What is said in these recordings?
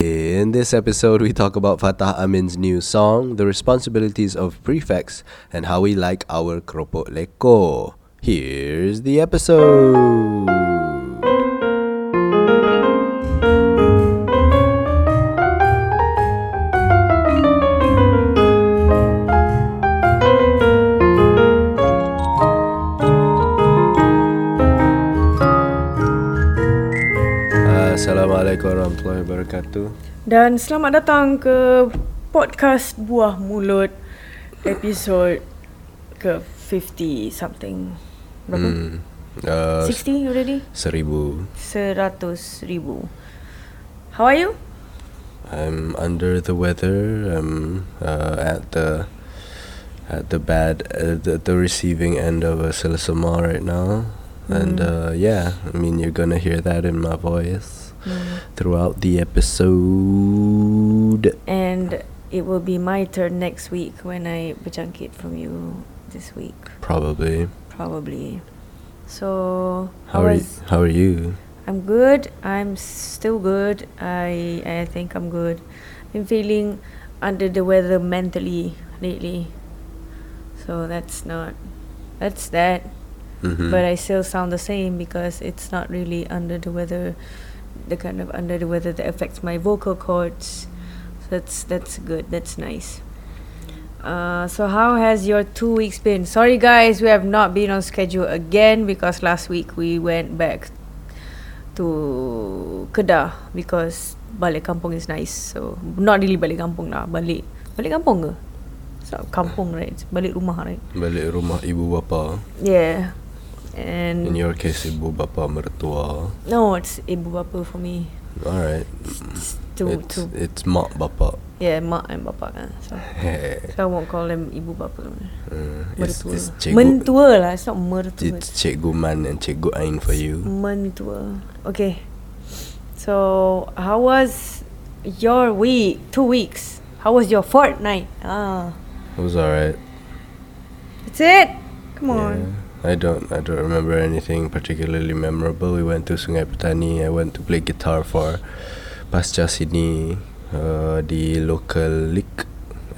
In this episode, we talk about Fattah Amin's new song, the responsibilities of prefects, and how we like our keropok lekor. Here's the episode. Wabarakatuh. Dan selamat datang ke podcast Buah Mulut episod ke 50 something. Berapa? Hmm. Uh, 60 already? seribu. Seratus ribu. How are you? I'm under the weather. I'm uh, at the at the bad uh, the, the receiving end of a silicimar right now. And Mm. uh, yeah, I mean you're gonna hear that in my voice Throughout the episode. And it will be my turn next week when I berjangkit from you this week. Probably. Probably. So, How are you, How are you? I'm good. I'm still good. I I think I'm good. I've been feeling under the weather mentally lately. So that's not that's that. Mhm. But I still sound the same because it's not really under the weather the kind of under the weather that affects my vocal cords. So that's that's good. That's nice. Uh, so how has your two weeks been? Sorry guys, we have not been on schedule again because last week we went back to Kedah because balik kampung is nice. So not really balik kampung lah, balik balik kampung ke? It's not kampung right? It's balik rumah right? Balik rumah ibu bapa. Yeah. In your case, ibu bapa mertua. no, it's ibu bapa for me. All right. It's to it's, to it's mak bapa. yeah, mak and bapa kan. So, so I won't call them ibu bapa. Uh, it's, Mertua. it's cikgu, Mentua lah, it's not mertua. it's cikgu Man and cikgu Ain for you. Mentua. Okay. So, how was your week? Two weeks. How was your fortnight? Ah, It was alright. that's it. Come on. I don't I don't remember anything particularly memorable. We went to Sungai Petani. I went to play guitar for Pasca Sini uh, local league,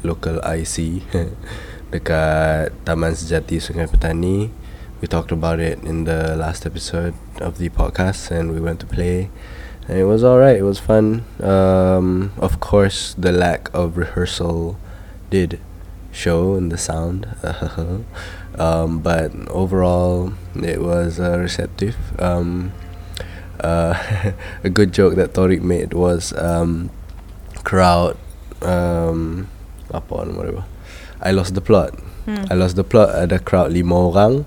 local IC dekat Taman Sejati Sungai Petani. We talked about it in the last episode of the podcast and we went to play. And it was alright, it was fun. Um, of course, the lack of rehearsal did show in the sound. um, but overall, it was uh, receptive. Um, uh, a good joke that Tariq made was um, crowd. Um, apa nama dia? I lost the plot. Hmm. I lost the plot. Ada crowd lima orang,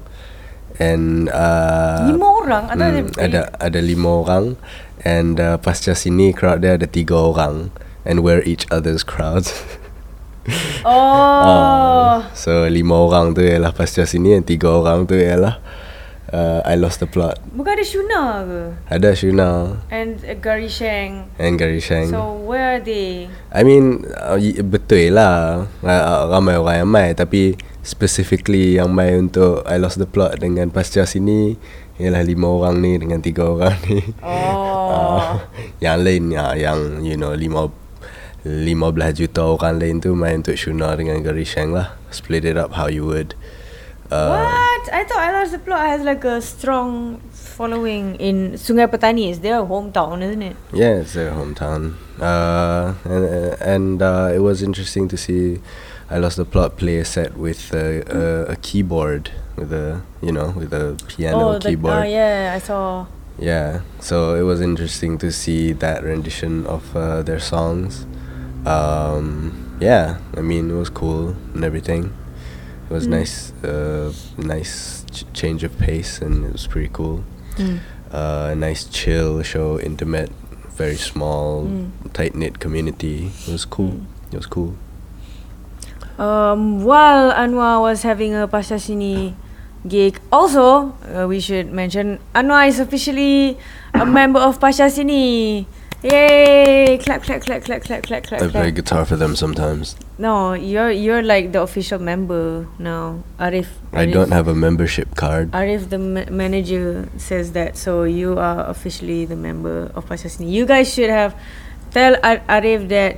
and uh, Lima orang? Mm, ada ada lima orang, and uh, pasca sini crowd dia ada tiga orang, and we're each other's crowds. Oh. Ah, so lima orang tu ialah pasca sini and tiga orang tu ialah uh, I lost the plot. Bukan ada Shuna ke? Ada Shuna And uh, Gary Sheng. and Gary Shang. So, where are they? I mean uh, betul lah uh, ramai orang yang mai tapi specifically yang mai untuk I lost the plot dengan pasca sini ialah lima orang ni dengan tiga orang ni. Oh. Uh, yang lain ya, yang you know lima 15 juta orang lain tu main untuk Shuna dengan Gary Shang lah. Split it up how you would. Uh, What? I thought the Plot has like a strong following in Sungai Petani. It's their hometown, isn't it? Yeah, it's their hometown. Uh, and and uh, it was interesting to see. I lost the plot play a set with a, a, a keyboard with a you know with a piano oh, the, keyboard. uh, yeah, I saw. Yeah, so it was interesting to see that rendition of uh, their songs. Um, yeah, I mean it was cool and everything. It was Mm. nice, uh, nice ch- change of pace, and it was pretty cool. Mm. Uh, a nice chill show, intimate, very small, Mm. tight knit community. It was cool. It was cool. Um, while Anwar was having a Pasca Sini gig, also uh, we should mention Anwar is officially a member of Pasca Sini. Yay! Clap, clap, clap, clap, clap, clap, clap. I play clap. guitar for them sometimes. No, you're you're like the official member now. Arif. I Arif- don't have a membership card. Arif, the ma- manager, says that. So you are officially the member of Pasca Sini. You guys should have Tell Ar- Arif that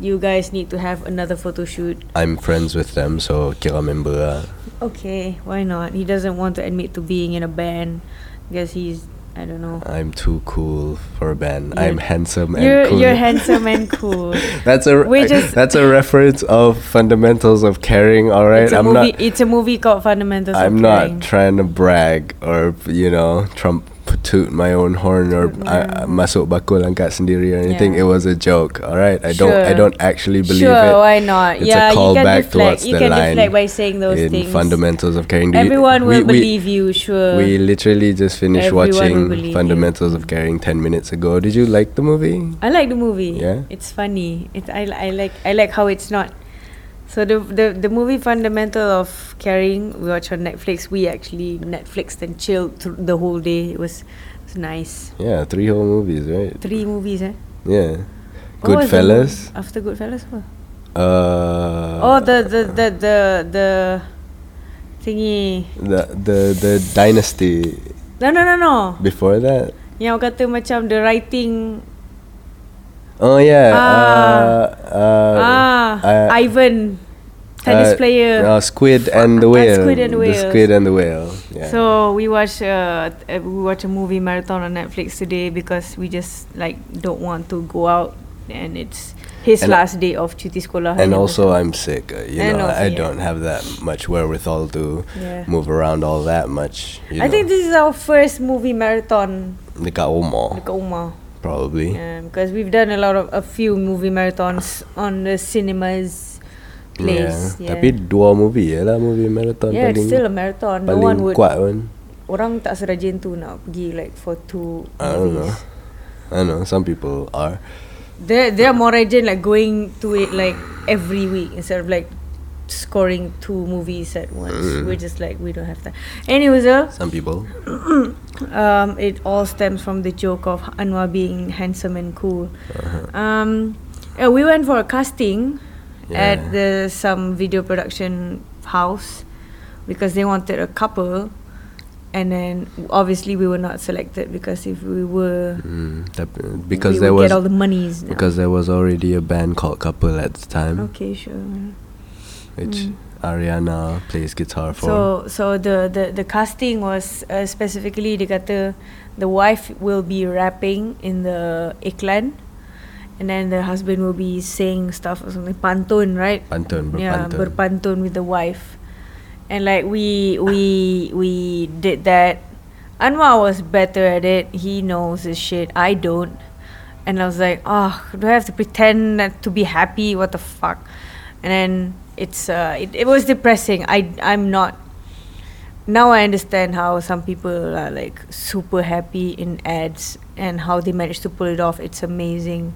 you guys need to have another photo shoot. I'm friends with them, so kira member. Uh, okay, why not? He doesn't want to admit to being in a band because he's I don't know. I'm too cool for a band. You're- I'm handsome and You're cool. you're handsome and cool. That's a We just- that's a reference of fundamentals of caring. All right, it's a I'm movie. not. it's a movie called Fundamentals. I'm not Caring. trying to brag or you know trump toot my own horn or mm-hmm. my masuk bakul angkat sendiri or anything. Yeah. It was a joke. All right, I don't I don't actually believe sure, it. why not? It's a yeah, you can callback deflect. towards You the can line deflect by saying those in things. fundamentals of caring. Everyone will we, we- believe you. Sure. We literally just finished Everyone watching believe you. Fundamentals of Caring 10 minutes ago. Did you like the movie? I like the movie. Yeah? It's funny. It's I, I like I like how it's not. So the the the movie fundamental of caring we watched on Netflix. We actually Netflixed and chilled through the whole day. It was it was nice. Yeah, three whole movies, right? Three movies, eh? Yeah. Goodfellas. After Goodfellas, what? Uh, oh, the the the the the thingy. the the the Dynasty. No no no no. Before that. Yang kata macam the writing. Oh yeah. Ah. Uh, uh, ah, uh, Ivan, tennis uh, player. uh, Squid and the Whale. Squid and the The Whale. Squid and the Whale. Yeah. So we watch uh, uh, we watch a movie marathon on Netflix today because we just like don't want to go out and it's his And- last day of cuti sekolah. and also. I'm sick. Uh, you And know, also, I yeah. don't have that much wherewithal to yeah. move around all that much. You I think this is our first movie marathon dekat rumah dekat rumah. Probably. Um, because we've done a lot of a few movie marathons on the cinemas place. Yeah. Tapi dua movie je lah movie marathon yeah, paling still a marathon. No paling one would. kuat pun. Orang tak serajin tu nak pergi like for two I don't know. movies. I don't know. Some people are. They're they're more rajin like going to it like every week instead of like scoring two movies at once. Mm. We're just like we don't have that. Anyways, uh, Some people. um, it all stems from the joke of Anwar being handsome and cool. Uh-huh. Um, uh, we went for a casting Yeah. at the some video production house because they wanted a couple, and then obviously we were not selected because if we were, Mm, tapi- because we there was get all the monies. now. because there was already a band called Couple at the time, okay, sure. Which Mm. Ariana plays guitar for. So so the the the casting was uh, specifically dia kata the wife will be rapping in the iklan and then the husband will be saying stuff or something. Pantun right? Pantun, yeah berpantun. berpantun with the wife. And like we we we did that. Anwar was better at it. He knows his shit. I don't. And I was like oh do I have to pretend to be happy? What the fuck? And then it's uh it, it was depressing I I'm not now I understand how some people are like super happy in ads and how they manage to pull it off it's amazing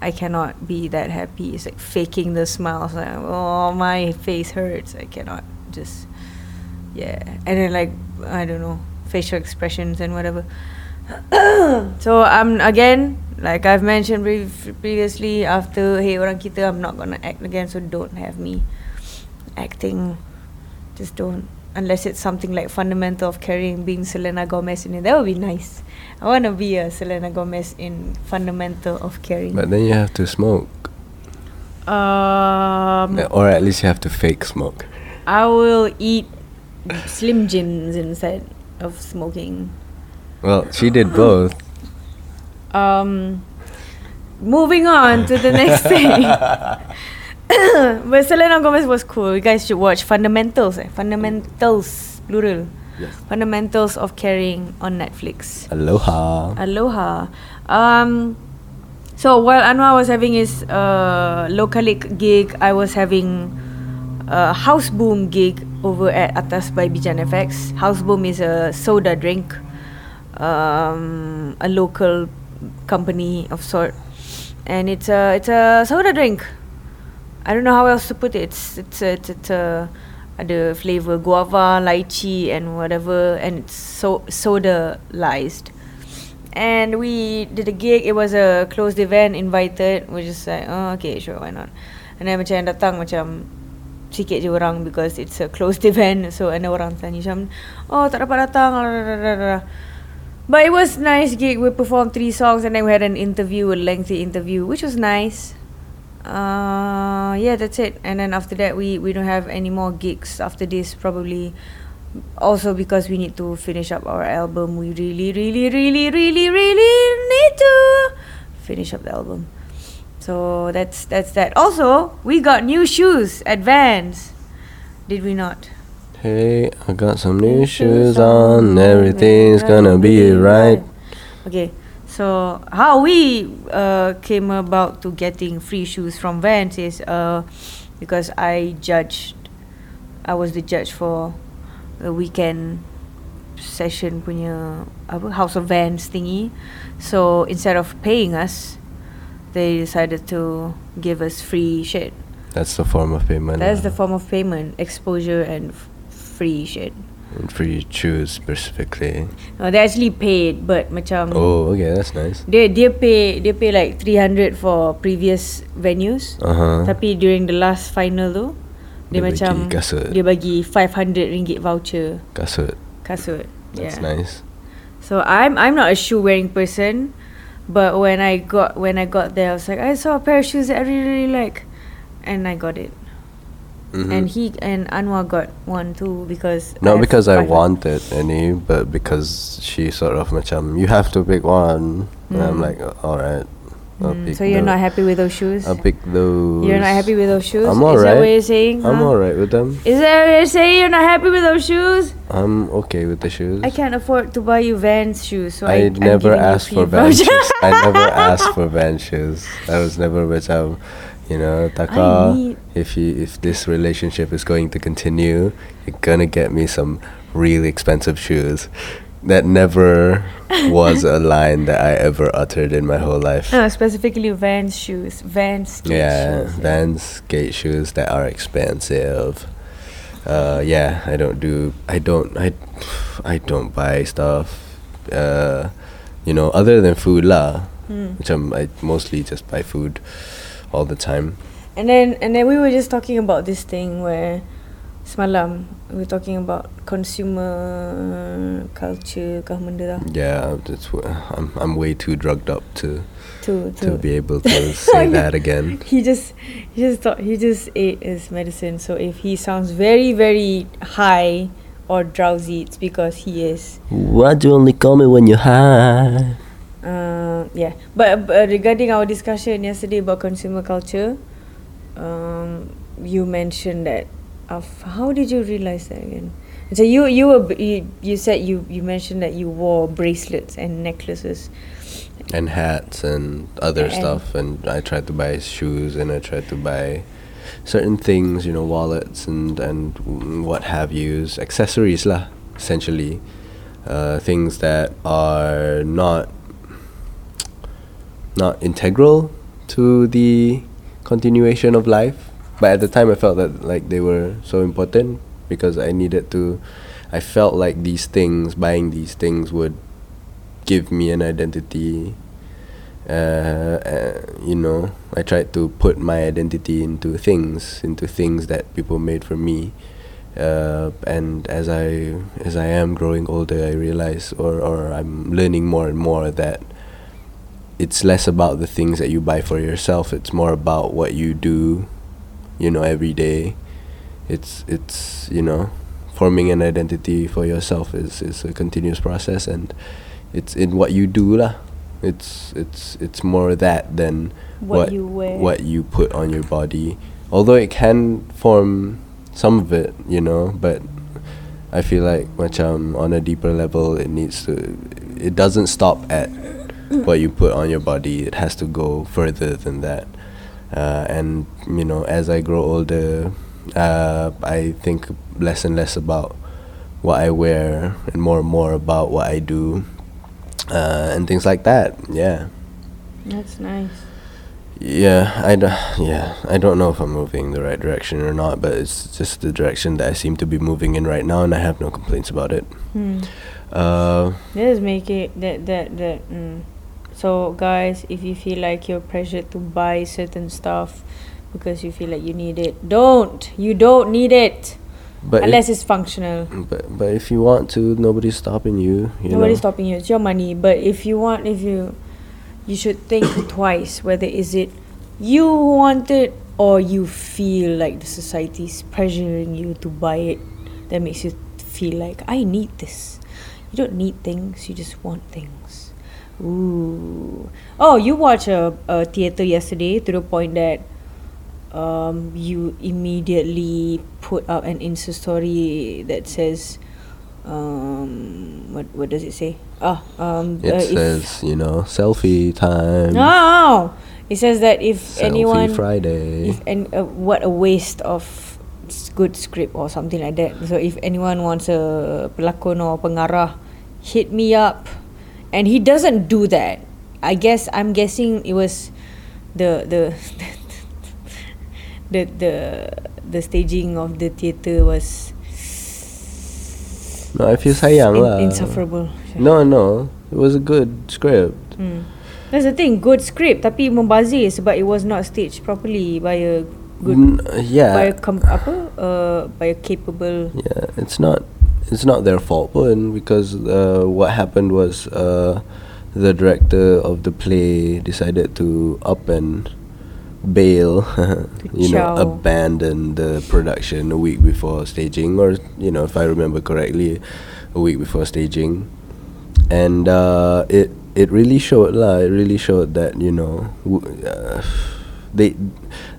I cannot be that happy. It's like faking the smiles. Like, oh, my face hurts. I cannot just, yeah. And then like I don't know facial expressions and whatever. so I'm again like I've mentioned pre- previously. After Hey Orang Kita, I'm not gonna act again. So don't have me acting. Just don't. Unless it's something like fundamental of carrying being Selena Gomez in it. That would be nice. I wanna be a Selena Gomez in fundamental of caring. But then you have to smoke, Um, or at least you have to fake smoke. I will eat Slim Jims instead of smoking. Well, she did both. Um, moving on to the next thing. but Selena Gomez was cool. You guys should watch Fundamentals. Eh? Fundamentals, plural. Yes. Fundamentals of Caring on Netflix. Aloha. Aloha. Um, so while Anwar was having his uh, localic gig, I was having a house boom gig over at Atas by Bijan FX. House boom is a soda drink, um, a local company of sort, and it's a it's a soda drink. I don't know how else to put it. It's it's a, it's, it's a ada flavor guava, lychee, and whatever, and it's so soda-lized. And we did a gig. It was a closed event, invited. We're just like, oh, okay, sure, why not? And then macam datang macam sikit je orang because it's a closed event. So ada orang tanya macam, oh tak dapat datang. But it was nice gig. We performed three songs and then we had an interview, a lengthy interview, which was nice. Uh, yeah, that's it. And then after that, we we don't have any more gigs after this. Probably also because we need to finish up our album. We really, really, really, really, really need to finish up the album. So that's that's that. Also, we got new shoes at Vans. Did we not? Hey, I got some new shoes on. Everything's gonna be right. Okay, so how we uh, came about to getting free shoes from Vans is uh, because I judged, I was the judge for the weekend session punya apa House of Vans thingy. So instead of paying us, they decided to give us free shit. That's the form of payment. That's the uh, form of payment, exposure and f- free shit. And free shoes specifically. No, they actually paid, but macam Oh, okay, that's nice. dia dia pay dia pay like 300 for previous venues. Uh huh. Tapi during the last final tu dia, Dia bagi macam kasut. dia bagi 500 ringgit voucher Kasut. kasut. That's yeah. nice. So I'm I'm not a shoe wearing person, but when I got when I got there, I was like, I saw a pair of shoes that I really really like, and I got it. Mhm. And he and Anwar got one too because Not have because I wanted any, but because she sort of macam you have to pick one. And I'm Mm. like, all right, I'll Mm, pick. so you're not happy with those shoes? I'll pick those. You're not happy with those shoes? I'm Is that what alright. you're saying? I'm huh? alright with them. Is that what you're saying? You're not happy with those shoes? I'm okay with the shoes. I can't afford to buy you Vans shoes, so I I, never asked for Vans shoes. I never asked for Vans shoes. I was never macam, you know, Taka. need- If you if this relationship is going to continue, you're gonna get me some really expensive shoes. That never was a line that I ever uttered in my whole life. No, specifically Vans shoes. Vans skate Yeah, shoes. Vans skate shoes that are expensive. Uh, yeah, I don't do. I don't. I. I don't buy stuff. Uh, you know, other than food lah. Hmm. Which I'm. I mostly just buy food, all the time. And then and then we were just talking about this thing where semalam we were talking about consumer culture kah benda dah Yeah, that's. wh- I'm. I'm way too drugged up to to to to be able to say that again. he just he just thought he just ate his medicine so if he sounds very very high or drowsy it's because he is Why do you only call me when you're high? Uh, yeah. But, but regarding our discussion yesterday about consumer culture um, you mentioned that of how did you realize that again? So you you were you, you said you you mentioned that you wore bracelets and necklaces. And hats and other And- stuff and I tried to buy shoes and I tried to buy certain things you know wallets and and what have yous accessories lah essentially. Uh, things that are not not integral to the continuation of life. But at the time I felt that like they were so important because I needed to I felt like these things buying these things would give me an identity. Uh, uh, you know I tried to put my identity into things into things that people made for me. Uh, and as I as I am growing older I realize or, or I'm learning more and more that it's less about the things that you buy for yourself it's more about what you do you know every day. It's it's you know forming an identity for yourself is, is a continuous process and it's in what you do lah. It's it's it's more that than what, what you wear. what you put on your body. Although it can form some of it you know but I feel like macam on a deeper level it needs to it doesn't stop at what you put on your body it has to go further than that uh, and you know as I grow older uh, I think less and less about what I wear and more and more about what I do uh, and things like that yeah that's nice yeah, I d- yeah, I don't know if I'm moving in the right direction or not, but it's just the direction that I seem to be moving in right now, and I have no complaints about it. hmm. Uh, Let's make it that that that. Mm. So guys, if you feel like you're pressured to buy certain stuff because you feel like you need it, don't. You don't need it. But unless it's functional. but but if you want to, nobody's stopping you. you Nobody's know? stopping you. It's your money. But if you want, if you, you should think twice whether is it you who want it or you feel like the society's pressuring you to buy it. That makes you feel like I need this. You don't need things. You just want things. Ooh. Oh, you watched a, a theater yesterday to the point that um, you immediately put up an Insta story that says, um, what what does it say? Ah, um, It uh, if- says you know selfie time. no, it says that if selfie anyone, Friday. if and uh, what a waste of s- good script or something like that. So if anyone wants a pelakon or pengarah, hit me up. And he doesn't do that. I guess I'm guessing it was the the the the the staging of the theatre was no, I feel sayang in- lah. insufferable. No, no, it was a good script. Hmm. That's the thing, good script tapi membazir sebab it was not staged properly by a good by yeah, a com- apa uh, by a capable yeah. It's not, it's not their fault pun because uh, what happened was uh, the director of the play decided to up and bail, you know, abandon the production a week before staging, or you know, if I remember correctly, a week before staging, and uh, it it really showed lah. It really showed that you know, w- uh, they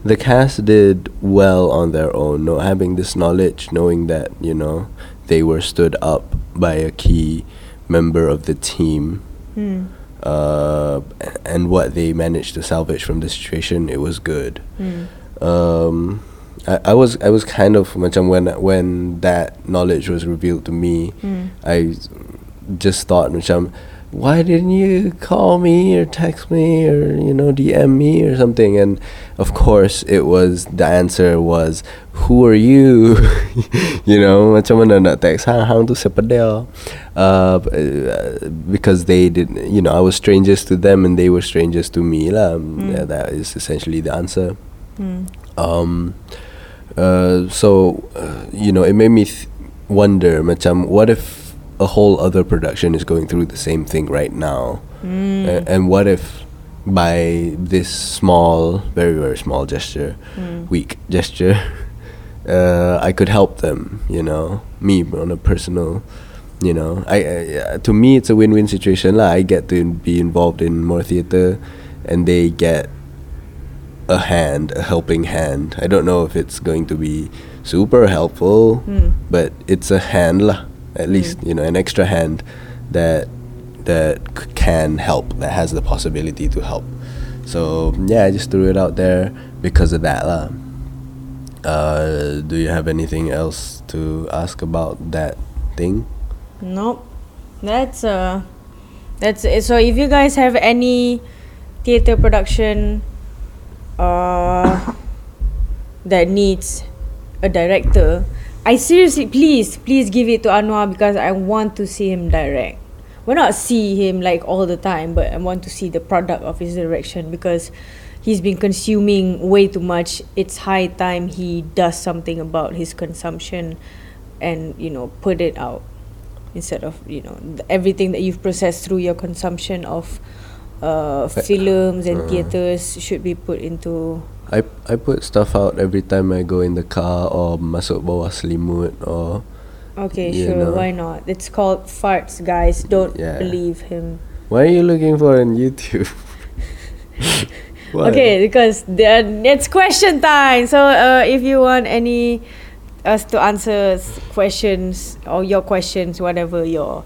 the cast did well on their own, no having this knowledge, knowing that you know they were stood up by a key member of the team hmm. uh, and what they managed to salvage from the situation, it was good. Hmm. Um, I, I was I was kind of macam when when that knowledge was revealed to me, Hmm. I just thought macam why didn't you call me or text me or you know DM me or something? And of course it was the answer was who are you? You know macam mana nak text? Hang hang tu siapa dia? Uh, uh, because they didn't, you know I was strangers to them and they were strangers to me lah. Mm. Yeah, that is essentially the answer. Hmm. um, uh, so uh, you know it made me th- wonder macam what if a whole other production is going through the same thing right now. A- and what if by this small very very small gesture Hmm. weak gesture uh, I could help them you know me on a personal you know I, uh, to me it's a win-win situation lah I get to be involved in more theater and they get a hand a helping hand I don't know if it's going to be super helpful Hmm. but it's a hand lah at least Mm. you know an extra hand that that c- can help that has the possibility to help so yeah I just threw it out there because of that lah uh, do you have anything else to ask about that thing Nope. That's uh that's it. So if you guys have any theater production uh that needs a director, I seriously please please give it to Anwar because I want to see him direct. Well not see him like all the time, but I want to see the product of his direction because he's been consuming way too much. It's high time he does something about his consumption and you know put it out instead of you know everything that you've processed through your consumption of uh, films and uh. theaters should be put into I I put stuff out every time I go in the car or masuk bawah selimut or okay You sure know. why not? It's called farts guys. Don't Yeah. believe him. What are you looking for on YouTube? Okay because there it's question time. So uh, if you want any us to answer questions or your questions whatever your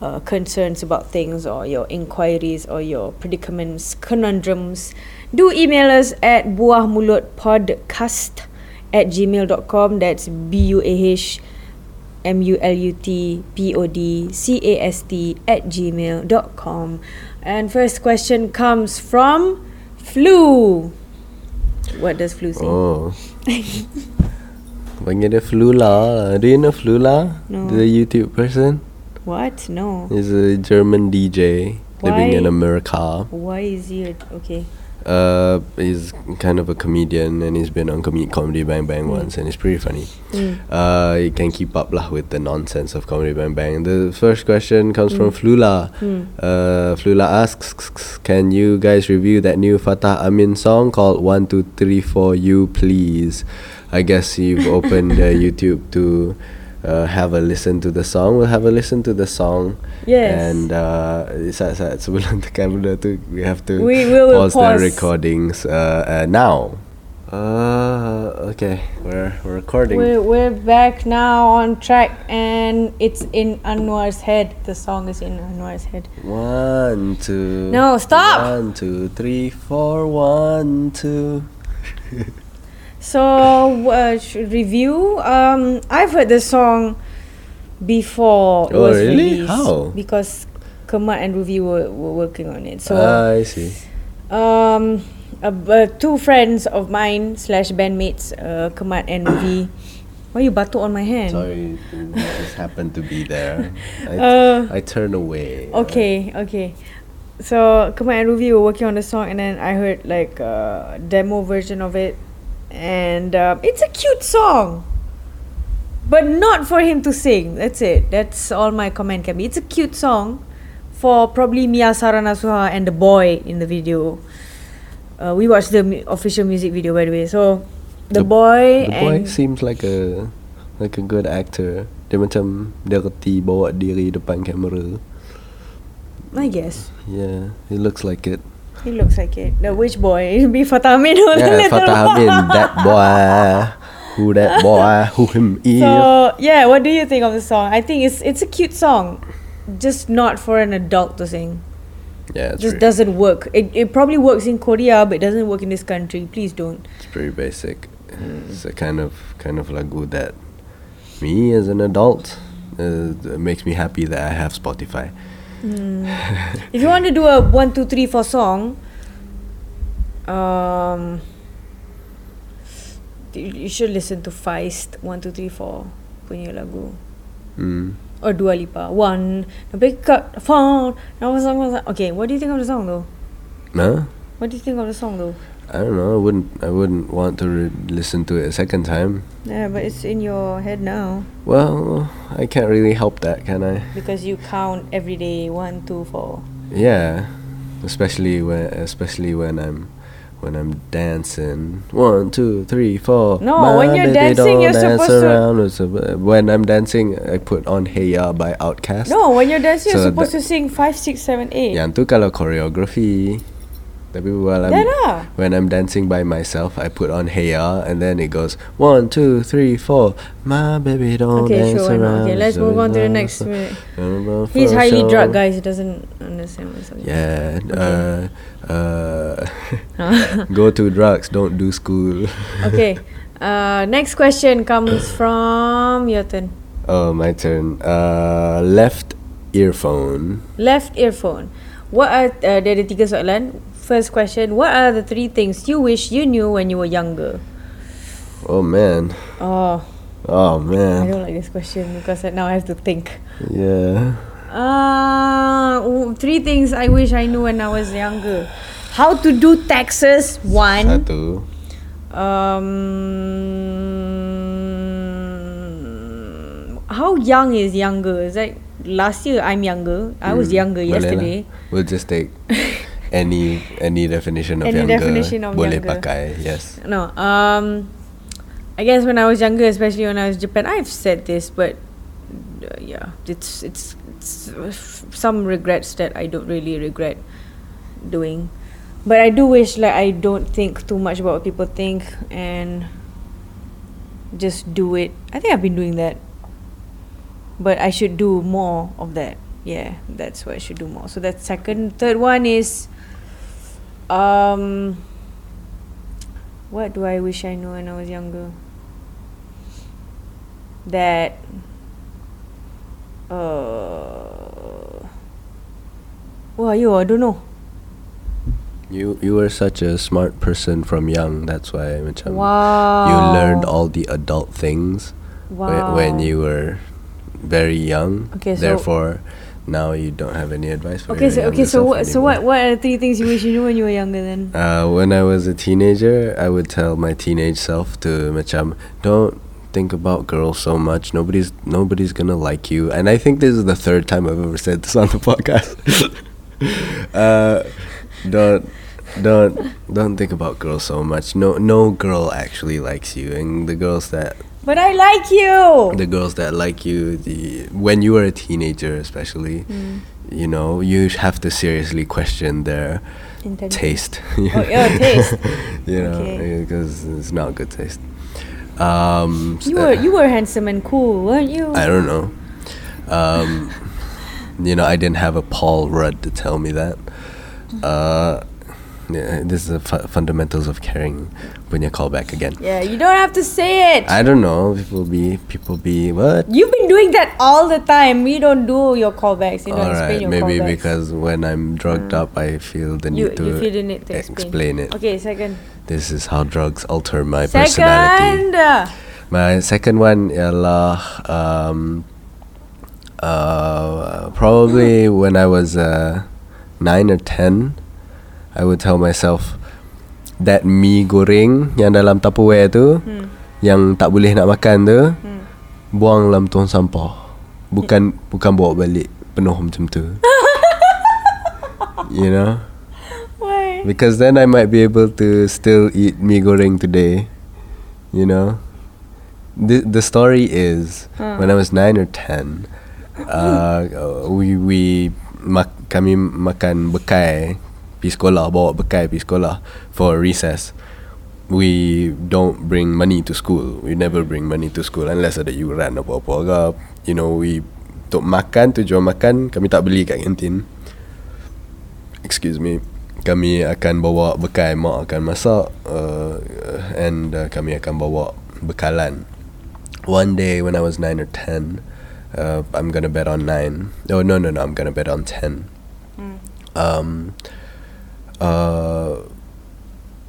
uh, concerns about things or your inquiries or your predicaments conundrums do email us at buahmulutpodcast at gmail.com that's b-u-a-h M-U-L-U-T-P-O-D-C-A-S-T at gmail.com and first question comes from Flu what does Flu say? Oh. Panggil dia Flula. Do you know Flula? No. The YouTube person? What? No. He's a German DJ living in America. Why is he a, okay? Uh, he's kind of a comedian and he's been on Com- Comedy Bang Bang Mm. once and he's pretty funny. Mm. Uh, he can keep up lah with the nonsense of Comedy Bang Bang. The first question comes from Mm. Flula. Mm. Uh, Flula asks, can you guys review that new Fattah Amin song called One Two Three Four You Please? I guess you've opened uh, YouTube to uh, have a listen to the song. We'll have a listen to the song. Yes. And uh, saat saat sebelum tekan benda tu, we have to We- we will pause, pause. the recordings uh, uh, now. Uh, okay, we're we're recording. We're, we're back now on track and it's in Anwar's head. The song is in Anwar's head. One, two. No, stop! One, two, three, four. One, two. So, uh, review. Um, I've heard the song before it Oh, was really? released How? because Kemat and Ruvi were, were working on it. So, I see. um, uh, uh, two friends of mine slash bandmates, uh, Kemat and Ruvi. Why you batuk on my hand? Sorry, it just happened to be there. I, Uh, I turned away. Okay, okay. So Kemal and Ruvi were working on the song, and then I heard like a demo version of it, and um, it's a cute song, but not for him to sing. That's it. That's all my comment can be. It's a cute song for probably Mia Sara Nasuha and the boy in the video. Uh, we watched the mu- official music video by the way. So the, boy The boy seems like a like a good actor. Dia macam dia reti bawa diri depan kamera. I guess Yeah, he looks like it. He looks like it. The which boy? Be Fattah Amin or the Yeah, little Fattah? Amin, that boy. Who that boy? Who him is? So yeah, what do you think of the song? I think it's it's a cute song, just not for an adult to sing. yeah, it's just doesn't work. It it probably works in Korea, but it doesn't work in this country. Please don't. it's pretty basic. It's a kind of kind of lagu that me as an adult uh, makes me happy that I have Spotify. If you want to do a one two three four song, um, you should listen to Feist one two three four punya lagu. Mm. Or Dua Lipa. One, up the phone. What's song? Okay, what do you think of the song though? No, What do you think of the song though? I don't know. I wouldn't. I wouldn't want to re- listen to it a second time. Yeah, but it's in your head now Well, I can't really help that, can I? because you count every day one, two, four. Yeah, especially when especially when I'm when I'm dancing. One, two, three, four. No, My when you're dancing, you're dance supposed to- around. A- When I'm dancing, I put on Hey Ya by Outkast. No, when you're dancing, So you're supposed to sing five, six, seven, eight. Yang tu kalau choreography. Tapi while I'm lah. when I'm dancing by myself, I put on Hey Ya, and then it goes one, two, three, four. My baby don't Okay, dance sure. around. Okay, let's move on to the next minute. He's highly sure. drugged, guys. He doesn't understand what's on. Yeah. Okay. Uh, uh, go to drugs. Don't do school. okay. Uh, next question comes from your turn. oh, my turn. Uh, left earphone. Left earphone. What are uh, dia ada tiga soalan. First question. What are the three things you wish you knew when you were younger? Oh man. Oh, Oh man. I don't like this question because now I have to think. Yeah. Uh, three things I wish I knew when I was younger. How to do taxes, one. Satu. Um, how young is younger? Is like last year I'm younger. I was Hmm, younger yesterday. We'll just take any any definition of Any younger. definition of boleh younger. pakai. Yes. No. Um, I guess when I was younger, especially when I was in Japan, I've said this, but uh, yeah, it's, it's it's some regrets that I don't really regret doing. But I do wish like I don't think too much about what people think and just do it. I think I've been doing that. But I should do more of that. Yeah, that's what I should do more. So that's second. Third one is um what do I wish I knew when I was younger? That uh Who are you? I don't know. You you were such a smart person from young. That's why macam wow. you learned all the adult things wow. when, when you were very young. Okay, so- Therefore, now you don't have any advice for me. Okay, so okay, so what, so what, what are three things you wish you knew when you were younger? Then Uh, when I was a teenager, I would tell my teenage self to macam don't think about girls so much. Nobody's nobody's gonna like you. And I think this is the third time I've ever said this on the podcast. uh, don't don't don't think about girls so much. No no girl actually likes you, and the girls that but I like you. the girls that like you, the when you were a teenager, especially, Mm. you know, you have to seriously question their taste. Oh, taste. you know, because it's not good taste. Um, You were you were handsome and cool, weren't you? I don't know. Um, you know, I didn't have a Paul Rudd to tell me that. Uh, yeah, this is the fu- fundamentals of caring. Punya callback again. yeah, you don't have to say it. I don't know. People be people be what? You've been doing that all the time. We don't do your callbacks. You don't All explain your maybe callbacks. because when I'm drugged Mm. up, I feel the you, need to, you feel the need to explain. explain it. Okay, second. This is how drugs alter my personality. Second. uh, My second one ialah um, uh, probably when I was uh, nine or ten, I would tell myself that mie goreng yang dalam Tupperware tu Hmm. yang tak boleh nak makan tu Hmm. buang dalam tong sampah. Bukan bukan bawa balik penuh macam tu. you know? Why? Because then I might be able to still eat mie goreng today. You know? The the story is Huh. when I was 9 or 10 uh, we we mak, kami makan bekai pergi sekolah bawa bekai pergi sekolah for recess. We don't bring money to school. We never bring money to school unless ada yuran apa-apa ke. You know, we untuk makan tujuan makan kami tak beli kat kantin excuse me kami akan bawa bekal mak akan masak uh, and uh, kami akan bawa bekalan one day when I was 9 or 10 uh, I'm gonna bet on 9 oh no no no I'm gonna bet on 10 Hmm. um, uh,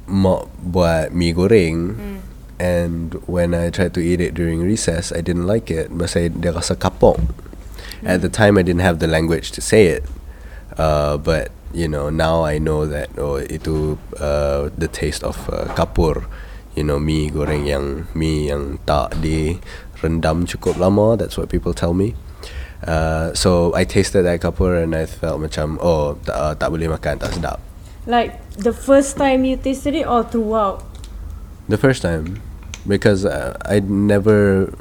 mak buat mie goreng Hmm. and when I tried to eat it during recess I didn't like it Masa dia rasa kapok. At the time I didn't have the language to say it uh, But you know now I know that oh itu uh, the taste of uh, kapur. You know mie goreng yang mie yang tak di rendam cukup lama That's what people tell me. Uh, So I tasted that kapur and I felt macam oh tak, uh, tak boleh makan tak sedap Like the first time you tasted it or throughout? The first time, because uh, I never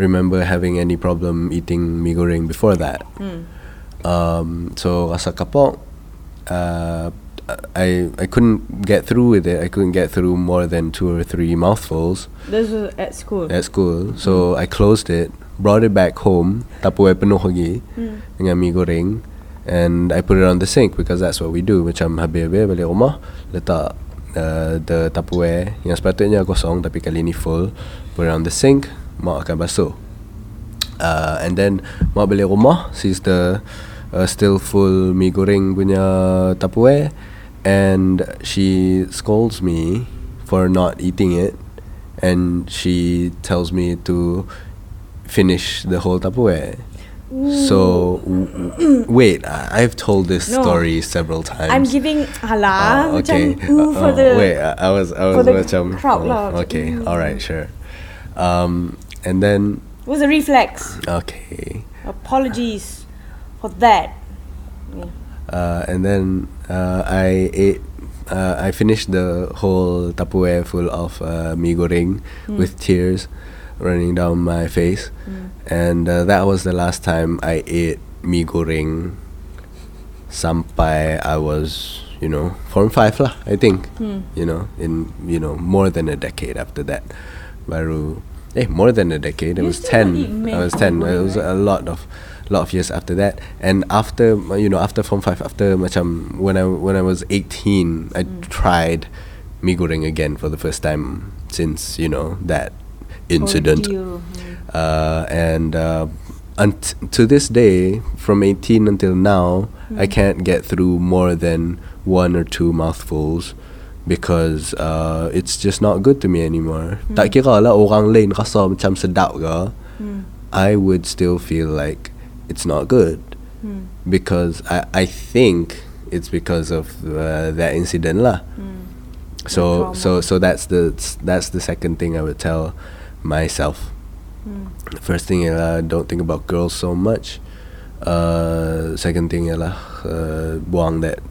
remember having any problem eating mie goreng before that. Hmm. Um, so rasa kapok, uh, I I couldn't get through with it. I couldn't get through more than two or three mouthfuls This was at school. at school. So I closed it, brought it back home, Tupperware penuh lagi Hmm. dengan mie goreng, and I put it on the sink because that's what we do. Macam habis-habis balik rumah, letak uh, the Tupperware yang sepatutnya kosong tapi kali ni full, put it on the sink, mak akan basuh. Uh, and then mak balik rumah sees the uh, still full mie goreng punya Tupperware and she scolds me for not eating it and she tells me to finish the whole Tupperware. So w- wait, I- I've told this No. story several times. I'm giving halah Oh, okay. macam ooh Uh, for oh, the wait. I, I was I for was the macam crowd oh, macam, Okay, all right, sure. Um, and then it was a reflex. okay, Apologies for that. Uh, and then uh, I ate. Uh, I finished the whole Tupperware full of uh, mie goreng Mm. with tears running down my face, Mm. and uh, that was the last time I ate mie goreng. Sampai I was, you know, form five lah. I think. Hmm. you know, in you know more than a decade after that. Baru, eh, more than a decade. It was still not ten. I was ten. It was a lot of, lot of years after that. And after you know, after form five, after macam when I when I was eighteen, I Mm. tried mee goreng again for the first time since you know that incident. Hmm. Uh, and uh, unt- to this day, from 18 until now, I Mm. can't get through more than one or two mouthfuls because uh, it's just not good to me anymore. Mm. Tak kira lah orang lain rasa macam sedap ke, Hmm. I would still feel like it's not good Hmm. because I I think it's because of uh, that incident lah. Hmm. So so so that's the that's the second thing I would tell myself. Hmm. First thing ialah don't think about girls so much. Uh, second thing ialah uh, buang that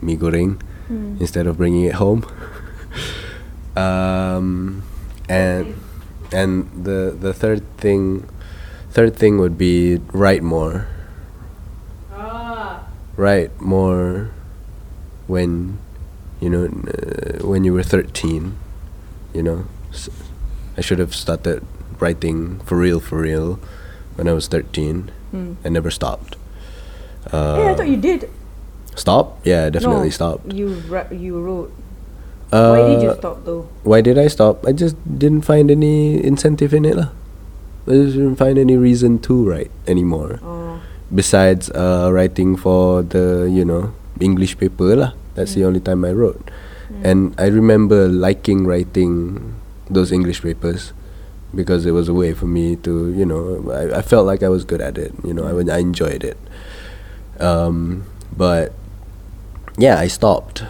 mee goreng Hmm. instead of bringing it home. um, and and the the third thing, third thing would be write more. Ah. Write more when you know uh, when you were 13 you know S- i should have started writing for real for real when i was 13 Hmm. i never stopped uh, hey, I thought you did. stop yeah definitely no, stopped You ra- you wrote. uh, Why did you stop though? why did i stop i just didn't find any incentive in it lah. i just didn't find any reason to write anymore Oh. besides uh, writing for the you know English paper lah. That's the Mm. only time I wrote, Mm. and I remember liking writing those English papers because it was a way for me to you know I, I felt like I was good at it. You know I I enjoyed it. Um, but yeah, I stopped.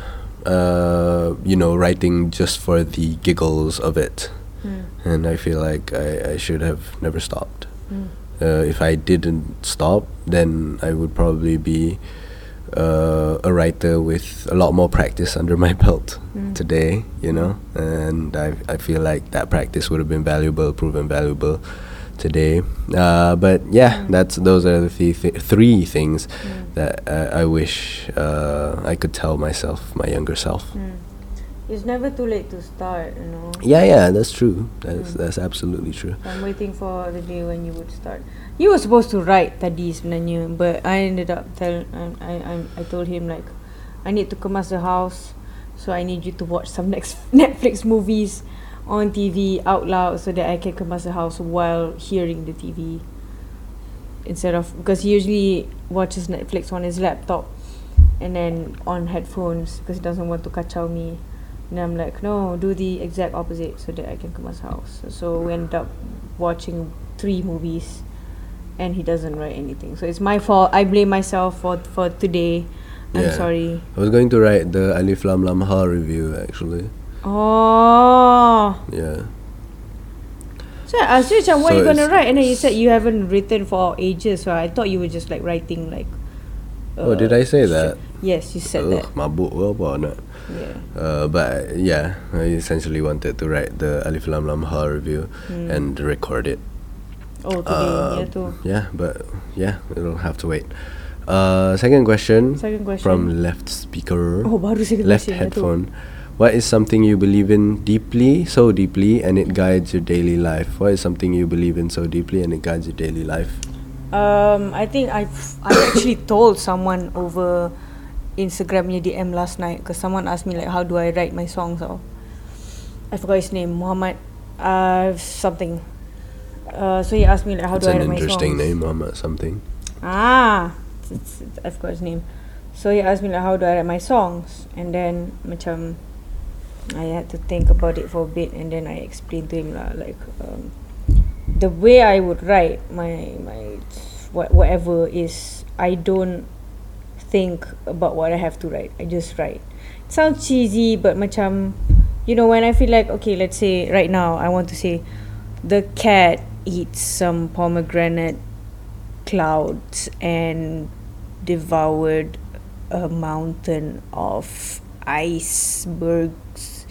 Uh, you know, writing just for the giggles of it, Hmm. and I feel like I, I should have never stopped Hmm. uh, if I didn't stop, then I would probably be uh, a writer with a lot more practice under my belt Mm. today, you know, and I, I feel like that practice would have been valuable, proven valuable today. Uh, but yeah, Mm. that's those are the th- th- three things Hmm. that uh, I wish uh, I could tell myself, my younger self. Hmm. It's never too late to start, you know. Yeah, yeah, that's true. That's Mm. that's absolutely true. I'm waiting for the day when you would start. You were supposed to write tadi sebenarnya, but I ended up tell um, I I I, I told him like I need to kemas the house, so I need you to watch some next Netflix movies on TV out loud so that I can kemas the house while hearing the TV. Instead of because he usually watches Netflix on his laptop and then on headphones because he doesn't want to kacau me. And I'm like, no, do the exact opposite so that I can kemas house. So we end up watching three movies and he doesn't write anything. So it's my fault. I blame myself for for today. I'm Yeah. sorry. I was going to write the Alif Lam Lam Ha review actually. Oh. Yeah. So I asked you macam what So you gonna it's- write and then you said you haven't written for ages. So I thought you were just like writing like Oh, did I say that? Yes, you said Ugh, that. mabuk ke apa nak. Yeah. Uh, but yeah, I essentially wanted to write the Alif Lam Lam Ha review Hmm. and record it. Oh today, Uh, yeah too. yeah, but yeah, it'll have to wait. Uh, second question, Second question. from left speaker, Oh baru second left question, yeah headphone. What is something you believe in deeply, so deeply, and it guides your daily life? What is something you believe in so deeply and it guides your daily life? Um, I think I've I actually told someone over Instagram Instagramnya DM last night because someone asked me like how do I write my songs or I forgot his name Muhammad uh something. Uh, so he asked me like how it's do I an write my interesting songs. name, Muhammad something. Ah, it's, it's, I forgot his name. So he asked me like how do I write my songs, and then macam I had to think about it for a bit, and then I explained to him lah like um, the way I would write my my what whatever is I don't think about what I have to write. I just write. It sounds cheesy, but macam you know when I feel like okay, let's say right now I want to say the cat eats some pomegranate clouds and devoured a mountain of icebergs.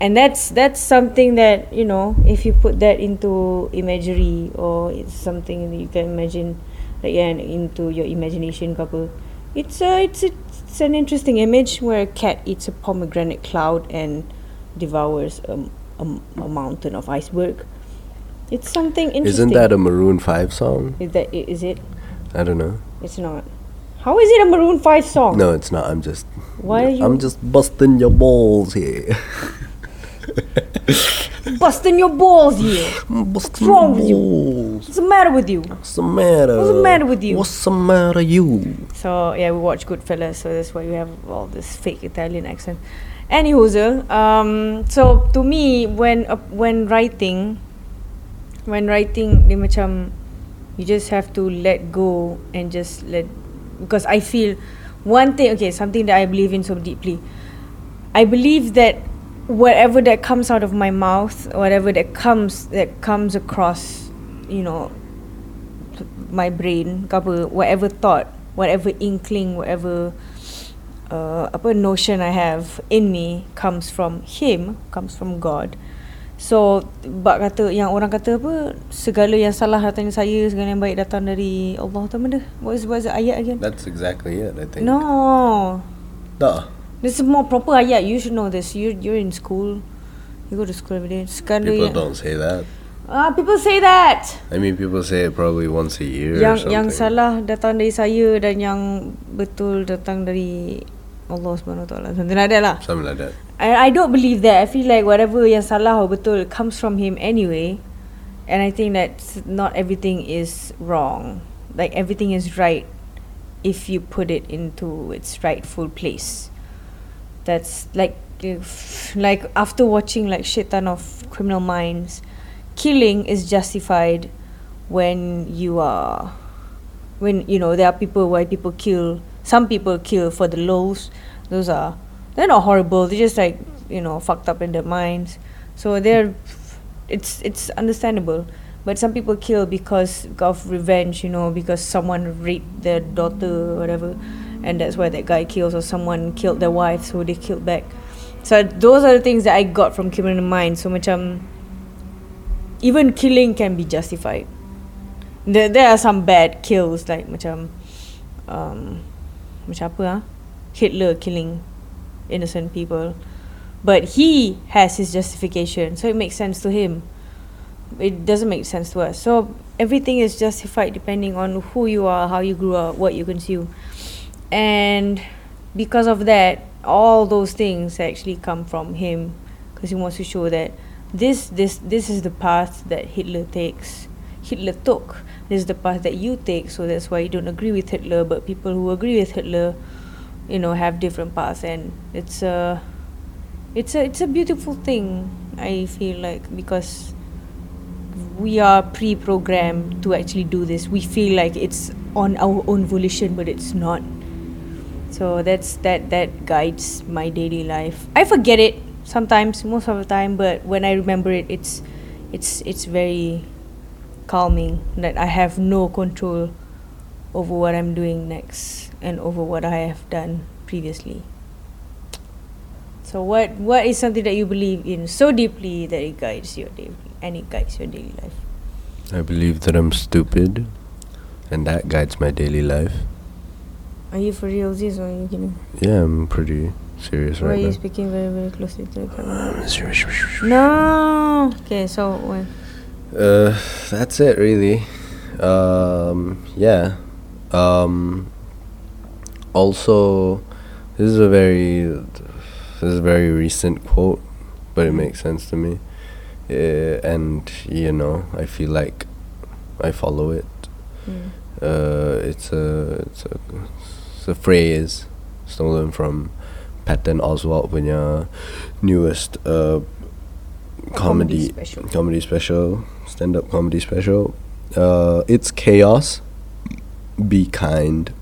And that's that's something that you know if you put that into imagery or it's something that you can imagine like yeah, into your imagination couple it's a it's a, it's an interesting image where a cat eats a pomegranate cloud and devours a, a, a mountain of iceberg it's something interesting Isn't that a Maroon Five song? is that is it I don't know. it's not how is it a maroon 5 song No, it's not. I'm just. Why are you- I'm just busting your balls here. busting your balls here busting wrong your with you? what's the matter with you What's the matter? What's the matter with you? What's the matter, you? So yeah, we watch Goodfellas, so that's why we have all this fake Italian accent. Anywho, um, so to me, when uh, when writing, when writing, dia macam You just have to let go and just let because I feel one thing okay something that I believe in so deeply. I believe that whatever that comes out of my mouth, whatever that comes that comes across, you know, my brain, apa, whatever thought, whatever inkling, whatever uh, apa notion I have in me comes from him, comes from God. So bab kata yang orang kata apa segala yang salah datang dari saya, segala yang baik datang dari Allah tu benda. What is what is the ayat again? That's exactly it, I think. No. Duh. This is more proper ayat. You should know this. You you're in school. You go to school every day. Segala People yang- don't say that. Ah, people say that. I mean, people say it probably once a year or yang something. yang salah datang dari saya dan yang betul datang dari Allah Subhanahu Taala. Something like that lah. Something like that. I I don't believe that. I feel like whatever yang salah or betul comes from him anyway. And I think that not everything is wrong. Like everything is right if you put it into its rightful place. That's like if, like after watching like shit ton of criminal minds, killing is justified when you are when you know there are people why people kill some people kill for the lows those are they're not horrible they're just like you know fucked up in their minds. So they're it's it's understandable. But some people kill because of revenge you know because someone raped their daughter or whatever and that's why that guy kills or someone killed their wife so they killed back. So those are the things that I got from criminal minds so macam even killing can be justified. There, there are some bad kills like macam um, macam apa ah? Hitler killing innocent people. But he has his justification so it makes sense to him. It doesn't make sense to us. So everything is justified depending on who you are how you grew up what you consume. And because of that all those things actually come from him because he wants to show that this this this is the path that Hitler takes. Hitler took. This is the path that you take. So that's why you don't agree with Hitler but people who agree with Hitler you know have different paths and it's a it's a it's a beautiful thing I feel like because we are pre-programmed to actually do this. We feel like it's on our own volition but it's not. So that's that that guides my daily life. I forget it sometimes most of the time but when i remember it it's it's it's very calming that i have no control over what i'm doing next and over what i have done previously so what what is something that you believe in so deeply that it guides your daily and it guides your daily life I believe that I'm stupid, and that guides my daily life. are you for real this or are you kidding Yeah, I'm pretty serious why are you now. speaking very very closely to the camera no okay so when Uh, that's it really. Um, yeah. Um, also, this is a very this is a very recent quote, but it makes sense to me. Uh, and you know, I feel like I follow it. mm. Uh, it's a it's a it's a phrase stolen from Patton Oswalt punya newest uh, comedy special. comedy special stand up comedy special. Uh, it's chaos. Be kind.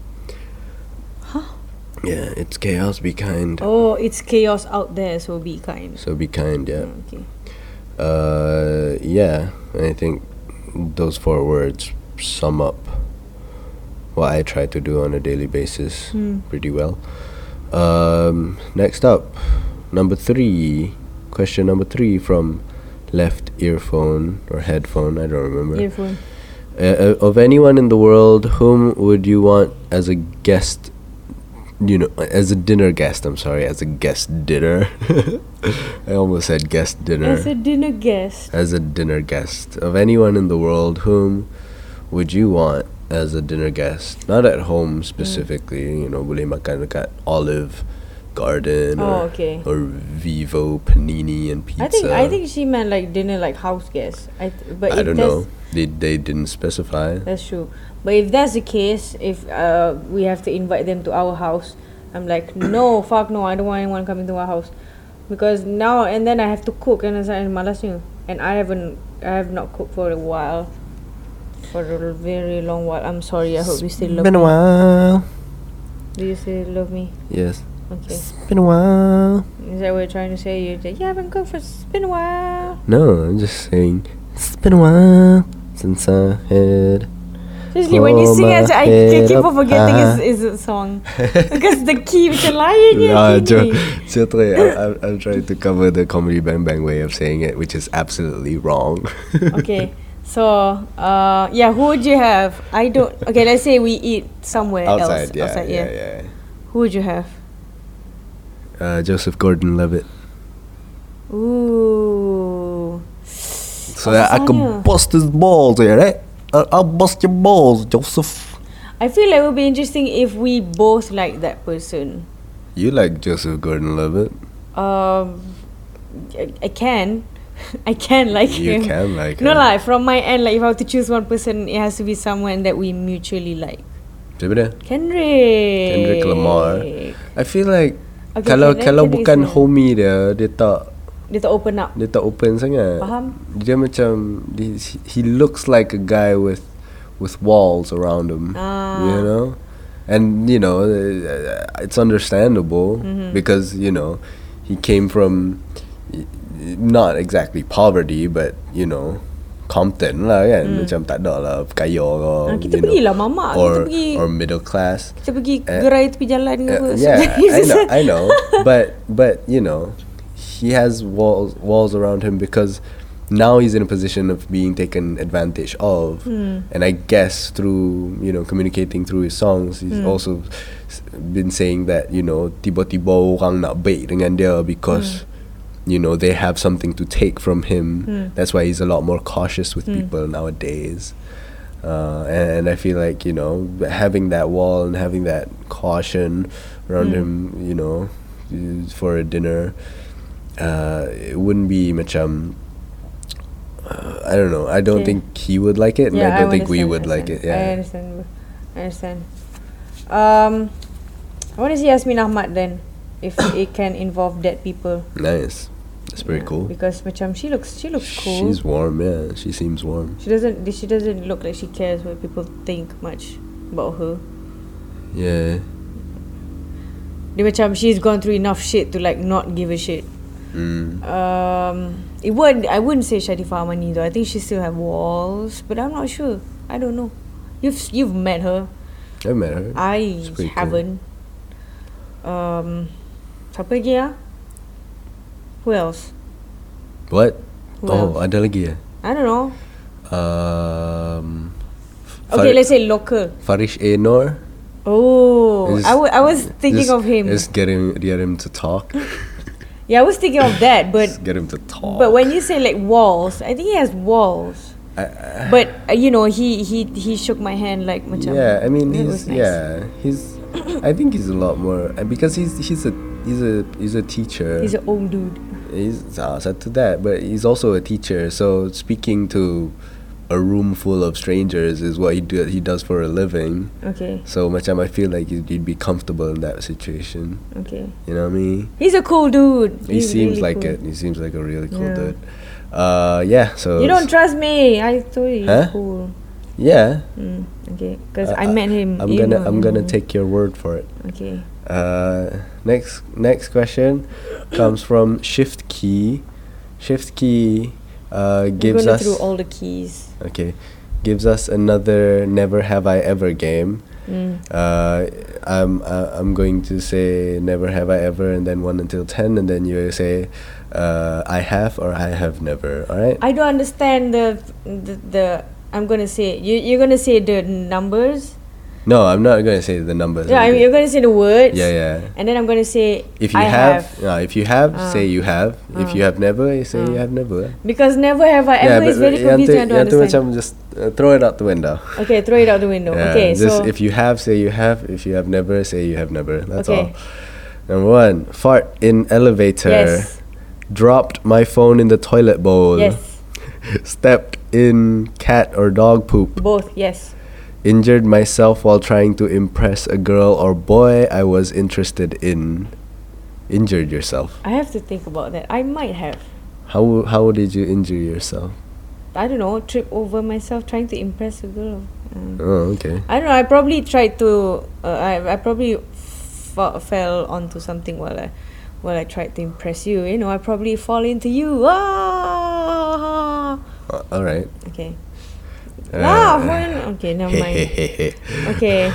Yeah, it's chaos. Be kind. Oh, it's chaos out there, so be kind. So be kind. Yeah. Mm, Okay. Uh, yeah. I think those four words sum up what I try to do on a daily basis Hmm. pretty well. Um, next up, number three. Question number three from left earphone or headphone. I don't remember. Earphone. Uh, uh, of anyone in the world, whom would you want as a guest? You know, as a dinner guest. I'm sorry, as a guest dinner. I almost said guest dinner. As a dinner guest. as a dinner guest of anyone in the world, whom would you want as a dinner guest? Not at home specifically. You know, boleh makan dekat Olive Garden Oh, or okay. or Vivo Panini and pizza. I think I think she meant like dinner, like house guest. I th- but I don't know. They they didn't specify. That's true. But if that's the case, if uh, we have to invite them to our house, I'm like, no, fuck no, I don't want anyone coming to our house, because now and then I have to cook and it's like malasnya, and I haven't, I have not cooked for a while. for a very long while. I'm sorry. I hope you still love Been a me. while. Do you still love me? Yes. Okay. It's been a while. Is that what you're trying to say? You're like, yeah, I've been gone for it's been a while. No, I'm just saying. It's been a while since I had. Seriously, when you sing it, I, keep on forgetting high. it's, a song. because the key macam lain je Nah, key Jo- ni. Jo try- I- I'm, I'm trying to cover the comedy bang bang way of saying it, which is absolutely wrong. Okay. So, uh, yeah, who would you have? I don't. Okay, let's say we eat somewhere outside, else. yeah, outside, yeah, yeah, Who would you have? Uh, Joseph Gordon-Levitt. Ooh. So that I can bust his balls, yeah, right? Uh, I'll bust your balls, Joseph. I feel like it would be interesting if we both like that person. You like Joseph Gordon-Levitt? Um, I, I can, I can like You him. You can like No him. No lah. From my end, like if I have to choose one person, it has to be someone that we mutually like. Siapa dia? Kendrick. Kendrick Lamar. I feel like Okay, kalau okay, kalau bukan is homie dia, dia tak Dia tak open up. dia tak open sangat. Faham? Dia macam he, he looks like a guy with with walls around him. Ah. You know? And you know, uh, it's understandable Mm-hmm. because, you know, he came from not exactly poverty but, you know, Compton lah kan. Macam tak ada lah kaya ke. Ah, kita you know, pergilah mamak, kita Or, pergi. or middle class. Kita pergi Eh, gerai tepi jalan ke apa. Uh, yeah, I know, I know, but but you know, he has walls walls around him because now he's in a position of being taken advantage of, Hmm. and I guess through you know communicating through his songs, he's Hmm. also been saying that you know tiba-tiba orang nak baik dengan dia because. You know they have something to take from him. Hmm. That's why he's a lot more cautious with Hmm. people nowadays. Uh, and, I feel like you know having that wall and having that caution around Mm. him, you know, for a dinner, uh, it wouldn't be macam. Uh, I don't know. I don't Okay. think he would like it, and Yeah, I don't think we would like it. Yeah, I understand. I understand. Um, I want to see Yasmin Ahmad then, if it can involve dead people. Nice. That's pretty Yeah, cool. Because macam she looks she looks cool. She's warm. Yeah, she seems warm. she doesn't she doesn't look like she cares what people think much about her. Yeah. Dia macam she's gone through enough shit to like not give a shit. Mm. Um, it would I wouldn't say Sharifah Amani though. I think she still have walls, but I'm not sure. I don't know. You've you've met her. I've met her. I It's pretty cool. haven't. Um, siapa lagi ah? Who else? What? Who oh, else? ada lagi ya? I don't know. Um. Okay, let's say local. Farish A. Noor. Oh, Just- I I was thinking just- of him. Just get him, get him to talk. Yeah, I was thinking of that, but just get him to talk. but when you say like walls, I think he has walls. I, I, But uh, you know, he he he shook my hand like macam. yeah, I mean, he's nice. yeah, he's. I think he's a lot more because he's he's a he's a he's a teacher. He's an old dude. He's uh, said to that, but he's also a teacher. So speaking to a room full of strangers is what he do he does for a living. Okay, So much I feel like you'd, you'd be comfortable in that situation. okay. You know what I mean? He's a cool dude. He He's seems really like cool. it. He seems like a really cool Yeah. dude. Uh, yeah. So You don't trust me. I told you he's Huh? cool. yeah. Mm, okay, because Uh, I met him. I'm gonna I'm gonna take your word for it. Okay. Uh, next next question comes from Shift Key. Shift Key uh, gives us through all the keys. okay gives us another never have I ever game. Mm. Uh, I'm uh, I'm going to say never have I ever and then one until ten and then you say uh, I have or I have never. All right. I don't understand the the, the I'm gonna say you you're gonna say the numbers. No, I'm not gonna say the numbers. Yeah, I I'm you're gonna say the words. Yeah, yeah. And then I'm gonna say If you I have, have. no, if you have, Ah. say you have. If Ah. you have never, you say you Ah. have never. because never have I ever is very you confusing. I you don't understand. macam just uh, throw it out the window. Okay, throw it out the window. Yeah, okay, just so if you have, say you have. If you have never, say you have never. That's Okay. all. Number one, fart in elevator. yes, Dropped my phone in the toilet bowl. yes, Stepped in cat or dog poop. both. Yes. Injured myself while trying to impress a girl or boy I was interested in. Injured yourself. I have to think about that. I might have. How how did you injure yourself? I don't know, trip over myself trying to impress a girl. Um, Oh, okay. I don't know. I probably tried to. Uh, I I probably fa- fell onto something while I while I tried to impress you. You know, I probably fall into you. Ah. Uh, all right. Okay. Uh, Laugh. when- Okay, never mind. Okay.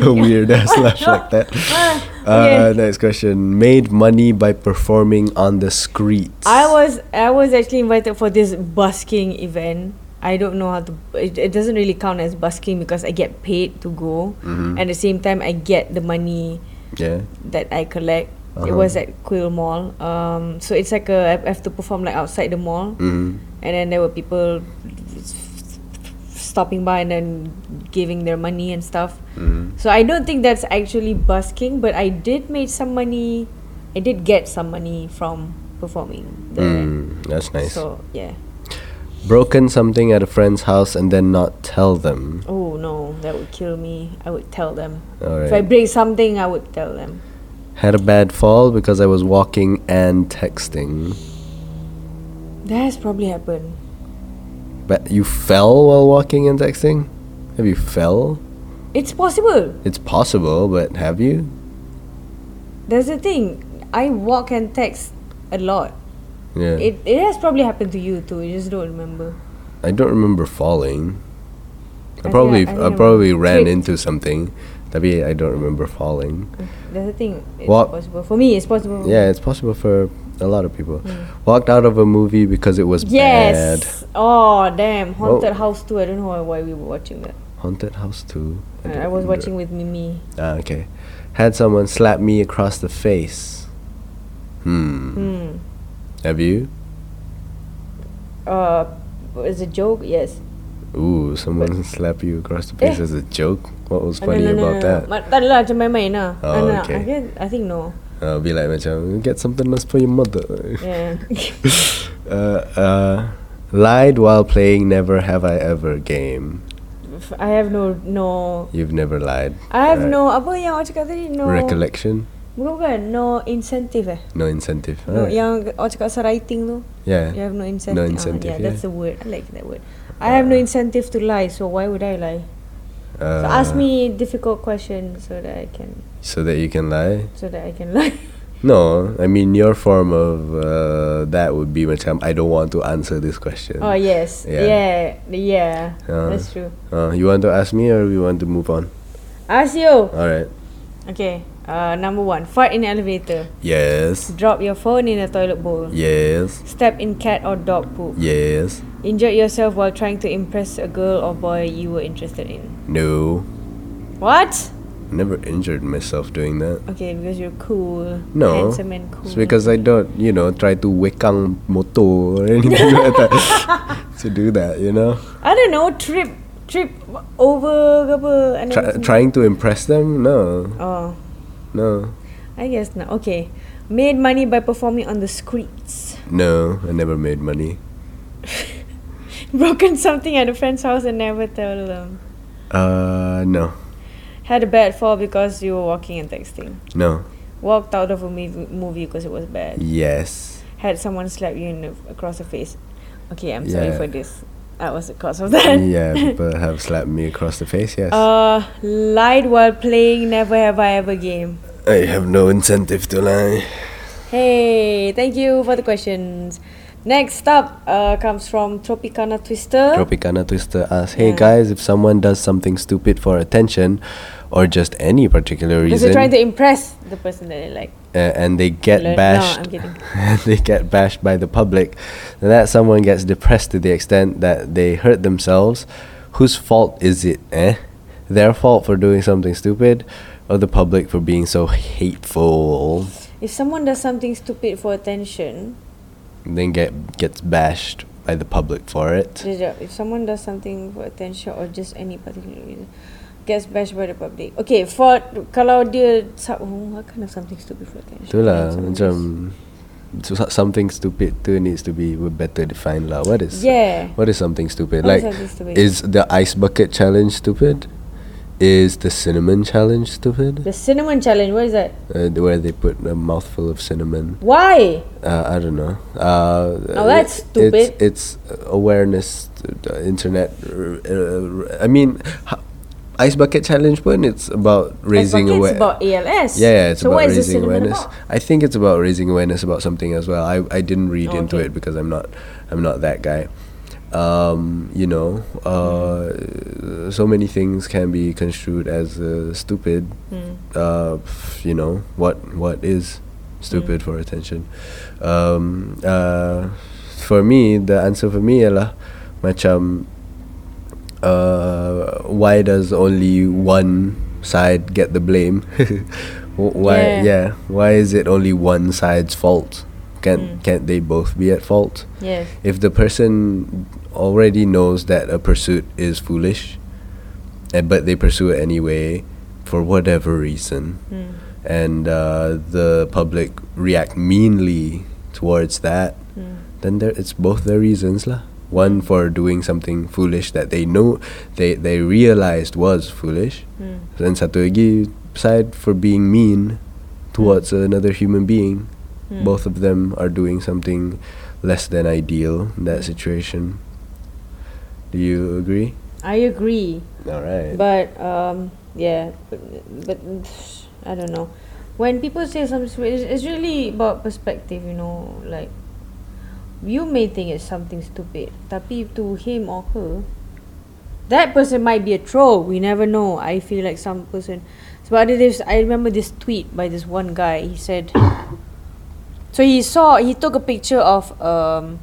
a weird ass laugh like that. Uh, okay. next question. Made money by performing on the streets. I was I was actually invited for this busking event. I don't know how to. It, it doesn't really count as busking because I get paid to go. Mhm. At the same time, I get the money Yeah. that I collect. It Uh-huh. was at Quill Mall. Um, so it's like a I have to perform like outside the mall, Mm. and then there were people stopping by and then giving their money and stuff. Mm. So I don't think that's actually busking, but I did make some money. I did get some money from performing. Mm. That's nice. So yeah. Broken something at a friend's house and then not tell them. Oh no, that would kill me. I would tell them. All If I break something, I would tell them. Had a bad fall because I was walking and texting. That has probably happened. You fell while walking and texting? Have you fell? It's possible. It's possible, but have you? That's the thing. I walk and text a lot. Yeah. It it has probably happened to you too. You just don't remember. I don't remember falling. I I probably I- I I, probably ran into something. Tapi I don't remember falling. That's the thing. It's What- possible for me. It's possible. Yeah, it's possible for a lot of people. Mm. Walked out of a movie because it was bad. Yes. Oh damn! Haunted Oh. House too. I don't know why, we were watching that. Haunted House 2. I, I was remember. watching with Mimi. Ah, okay. Had someone slap me across the face. Hmm. Hmm. Have you? Uh, is a joke? Yes. Ooh, someone slap you across the face Eh. as a joke? What was Ah, funny no, no, about no, that? No. Ma- tak adalah macam main-main lah. Oh, okay. I, guess, I think no. Uh, be like macam get something nice for your mother. Yeah. uh, uh, lied while playing Never Have I Ever game. I have no no. You've never lied. I have right? no apa yang awak cakap tadi no. recollection. Bukan bukan no incentive eh. No incentive. No, Alright. yang awak cakap pasal writing tu. yeah. You have no incentive. No Ah, incentive, yeah, that's the word. I like that word. I have no incentive to lie, so why would I lie? Uh, So ask me difficult questions so that I can so that you can lie. so that I can lie. No, I mean your form of uh, that would be macam I don't want to answer this question. oh yes. Yeah. Yeah. Yeah. Uh. that's true. Uh, you want to ask me or we want to move on? Ask you. All right. Okay. Uh, number one, fart in elevator. Yes. Drop your phone in a toilet bowl. Yes. Step in cat or dog poop. Yes. Injured yourself while trying to impress a girl or boy you were interested in. No. What? Never injured myself doing that. Okay, because you're cool. No. Handsome and cool. It's because I don't, you know, try to wekang moto or anything like that. to do that, you know? I don't know, trip trip over apa. I Try, trying to impress them? No. Oh, No. I guess not. Okay. Made money by performing on the streets. No. I never made money. Broken something at a friend's house and never tell them. Uh, no. Had a bad fall because you were walking and texting. No. Walked out of a mov- movie because it was bad. Yes. Had someone slap you in the, across the face. Okay, I'm sorry for this. That was the cause of that. yeah, people have slapped me across the face, yes. Uh, lied while playing Never Have I Ever game. I have no incentive to lie. Hey, thank you for the questions. Next up uh, comes from Tropicana Twister. Tropicana Twister asks, Hey Yeah. guys, if someone does something stupid for attention or just any particular reason. because they're trying to impress the person that they like. uh, and they get Learn- bashed I'm and they get bashed by the public, then that someone gets depressed to the extent that they hurt themselves. Whose fault is it, eh? Their fault for doing something stupid or the public for being so hateful? If someone does something stupid for attention, Then get gets bashed by the public for it. If someone does something for attention or just any particular reason, gets bashed by the public. Okay, for kalau dia oh, what kind of something stupid for attention? Itulah macam so, so- something stupid tu needs to be better defined lah. What is Yeah. what is something stupid? What is like something stupid? is the ice bucket challenge stupid? Is the cinnamon challenge stupid? The cinnamon challenge. What is that? Uh, where they put a mouthful of cinnamon. Why? Uh, I don't know. Uh, Oh, that's it- stupid. It's, it's awareness, uh, internet. Uh, I mean, ice bucket challenge pun. It's about raising awareness. about ALS. Yeah, yeah, it's so about what is the raising awareness. about? I think it's about raising awareness about something as well. I, I didn't read Oh, into okay. it because I'm not I'm not that guy. Um, you know, uh, so many things can be construed as uh, stupid. Hmm. Uh, you know what what is stupid for attention. Um, uh, for me, the answer for me ialah macam uh, why does only one side get the blame? Why? Yeah. Yeah. Why is it only one side's fault? Can't Mm. can't they both be at fault? Yes. If the person already knows that a pursuit is foolish, eh, but they pursue it anyway for whatever reason, Hmm. and uh, the public react meanly towards that, Hmm. then there it's both their reasons lah. One for doing something foolish that they know they they realized was foolish, Hmm. and satu lagi side for being mean towards another human being. Hmm. Both of them are doing something less than ideal in that situation. Do you agree? I agree. All right. But um, yeah, but, but I don't know. When people say something, it's, really about perspective, you know. Like you may think it's something stupid, tapi to him or her, that person might be a troll. We never know. I feel like some person. So did this. I remember this tweet by this one guy. He said. So he saw. He took a picture of um,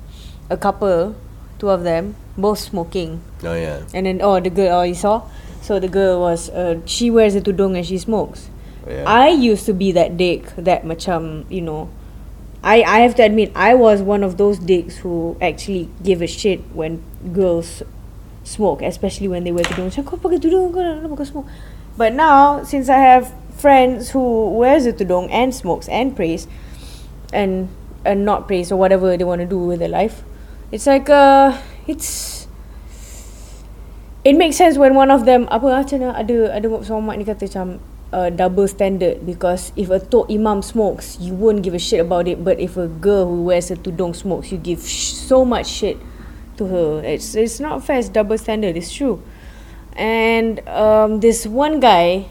a couple, two of them, both smoking. oh yeah. And then oh the girl oh you saw so the girl was uh, she wears a tudung and she smokes. Yeah. I used to be that dick that macam you know I I have to admit I was one of those dicks who actually give a shit when girls smoke especially when they wear tudung. Macam kau pakai tudung kau nak pakai smoke. But now since I have friends who wears a tudung and smokes and prays and and not prays or whatever they want to do with their life, it's like uh it's it makes sense when one of them apa ah, mana ada ada mak ni kata macam uh, double standard because if a tok imam smokes you won't give a shit about it. But if a girl who wears a tudung smokes you give sh- so much shit to her. It's it's not fair it's double standard it's true. And um, this one guy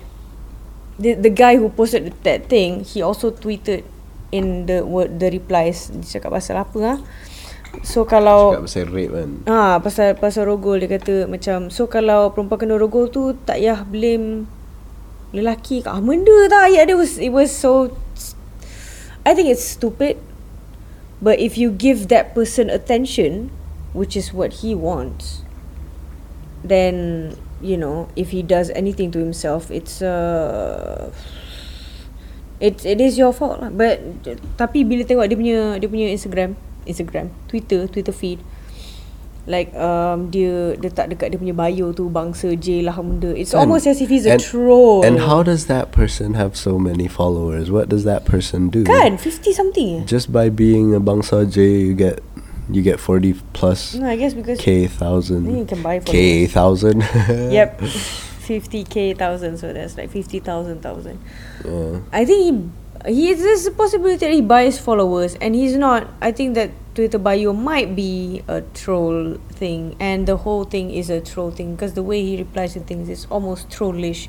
the the guy who posted that thing he also tweeted in the word the replies. Dia cakap pasal apa ah? So kalau Cakap pasal rape kan. Ah, pasal pasal rogol dia kata macam so kalau perempuan kena rogol tu tak payah blame lelaki kat ah, benda tak ayat dia was it was so I think it's stupid. But if you give that person attention which is what he wants then you know if he does anything to himself it's uh it it is your fault lah. But tapi bila tengok dia punya dia punya Instagram Instagram Twitter Twitter feed like um dia letak dekat dia punya bio tu bangsa J lah benda. It's And- almost as if he's a and- troll. And how does that person have so many followers? What does that person do? kan 50 something eh? Just by being a bangsa J, you get you get forty plus no I guess because k thousand. You can buy for k thousand. yep 50k thousand so that's like 50,000 thousand Yeah. Uh-huh. I think he he there's a possibility that he buys followers and he's not I think that Twitter bio might be a troll thing and the whole thing is a troll thing because the way he replies to things is almost trollish.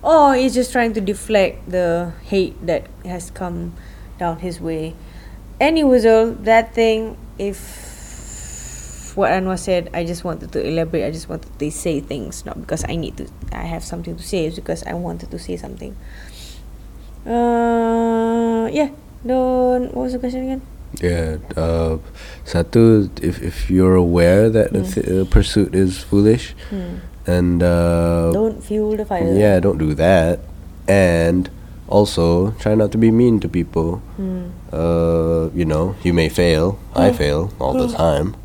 Or he's just trying to deflect the hate that has come down his way. Anyway so that thing if what Anwar said I just wanted to elaborate I just wanted to say things not because I need to I have something to say it's because I wanted to say something uh, yeah. Don't. What was the question again? Yeah. Uh, satu, if if you're aware that Mm. th- a pursuit is foolish, Hmm. and uh, Don't fuel the fire. yeah, don't do that. And also, try not to be mean to people. Hmm. Uh, you know, you may fail. I Mm. fail all the time,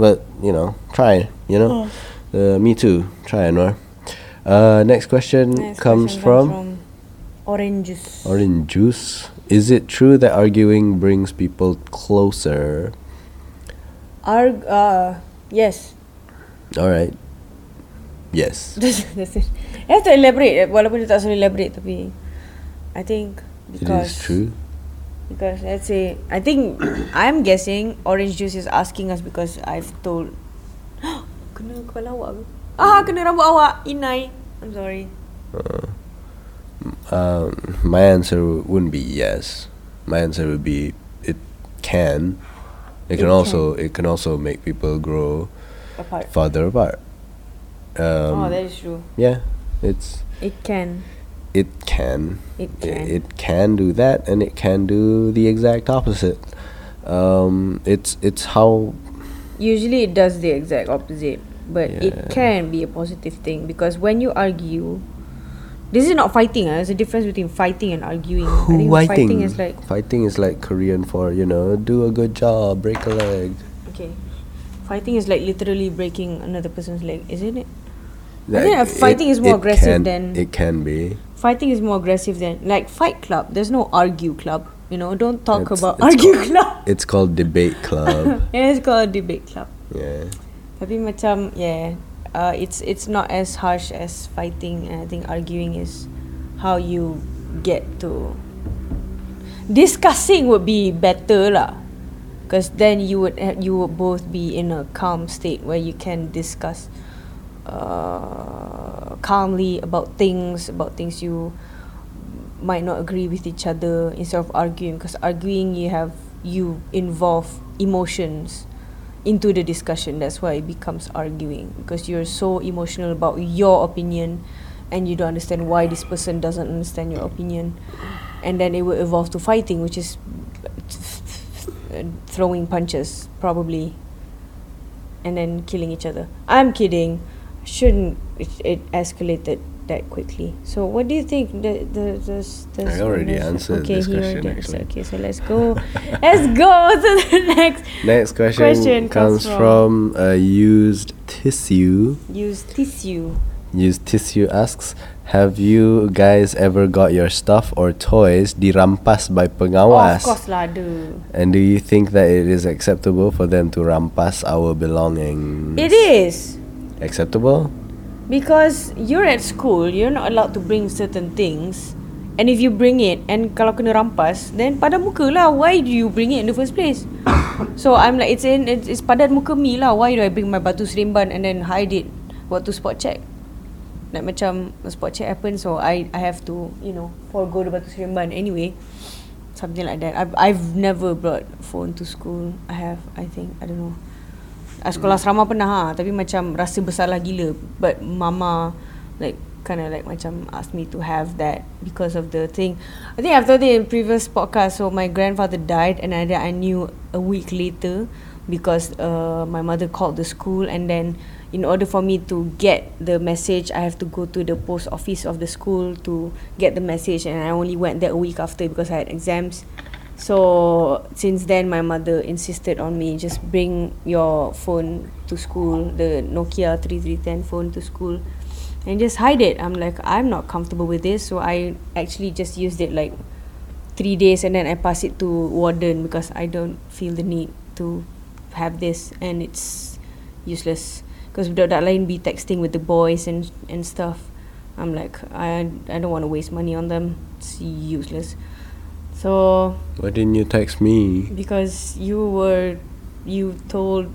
but you know, try. You know, Mm. uh, me too. Try Anwar. Uh, next question Next comes question from, orange juice. Orange Juice. Is it true that arguing brings people closer? Arg. Uh, yes. All right. Yes. That's, it. You have to elaborate. Walaupun dia tak suruh elaborate tapi I think It because is true. Because let's say I think I'm guessing orange juice is asking us because I've told kena kepala awak ke? Ah kena rambut awak inai. I'm sorry. Um, my answer wouldn't be yes. My answer would be it can. It can It also it can also make people grow Apart. farther apart. Um, oh, that is true. yeah, it's It can. It can It can. it can do that and it can do the exact opposite. Um, it's it's how Usually it does the exact opposite, but Yeah. it can be a positive thing because when you argue, this is not fighting. Uh, there's a difference between fighting and arguing. I who think fighting. fighting is like fighting is like Korean for you know do a good job, break a leg. okay, fighting is like literally breaking another person's leg, isn't it? Like, I think, fighting is more aggressive can- than- it can be. Fighting is more aggressive than like Fight Club. There's no argue club. You know, don't talk It's- about it's argue called- club. It's called debate club. yeah, it's called debate club. yeah. Tapi macam yeah, uh, it's it's not as harsh as fighting. And I think arguing is how you get to discussing would be better lah. Because then you would you would both be in a calm state where you can discuss uh, calmly about things about things you might not agree with each other instead of arguing because arguing you have you involve emotions into the discussion. That's why it becomes arguing because you're so emotional about your opinion and you don't understand why this person doesn't understand your opinion. And then it will evolve to fighting which is throwing punches probably and then killing each other. I'm kidding shouldn't it, it escalated that quickly so what do you think the the the, the I already the- answered okay this question, already answered. actually. okay so let's go let's go to the next Next question, Question comes comes from uh, used tissue. use tissue Used tissue asks, have you guys ever got your stuff or toys dirampas by oh, of course lah ada And do you think that it is acceptable for them to rampas our belongings? it is Acceptable? Because you're at school, you're not allowed to bring certain things. And if you bring it and kalau kena rampas, then padan muka lah. Why do you bring it in the first place? so I'm like, it's in, it's, it's padan muka me lah. Why do I bring my batu seremban and then hide it waktu spot check? Like macam spot check happen, so I I have to, you know, forego the batu seremban anyway. Something like that. I've, I've never brought phone to school. I have, I think, I don't know. Uh, sekolah asrama pernah ha, tapi macam rasa bersalah gila. But mama like kind of like macam asked me to have that because of the thing. I think I've told it in previous podcast. So my grandfather died and I I knew a week later because uh, my mother called the school and then in order for me to get the message I have to go to the post office of the school to get the message and I only went there a week after because I had exams. So since then, my mother insisted on me just bring your phone to school, the Nokia 3310 phone to school, and just hide it. I'm like, I'm not comfortable with this, so I actually just used it like three days, and then I pass it to warden because I don't feel the need to have this, and it's useless because budak-budak lain be texting with the boys and and stuff. I'm like, I I don't want to waste money on them. It's useless. So Why didn't you text me? because you were you told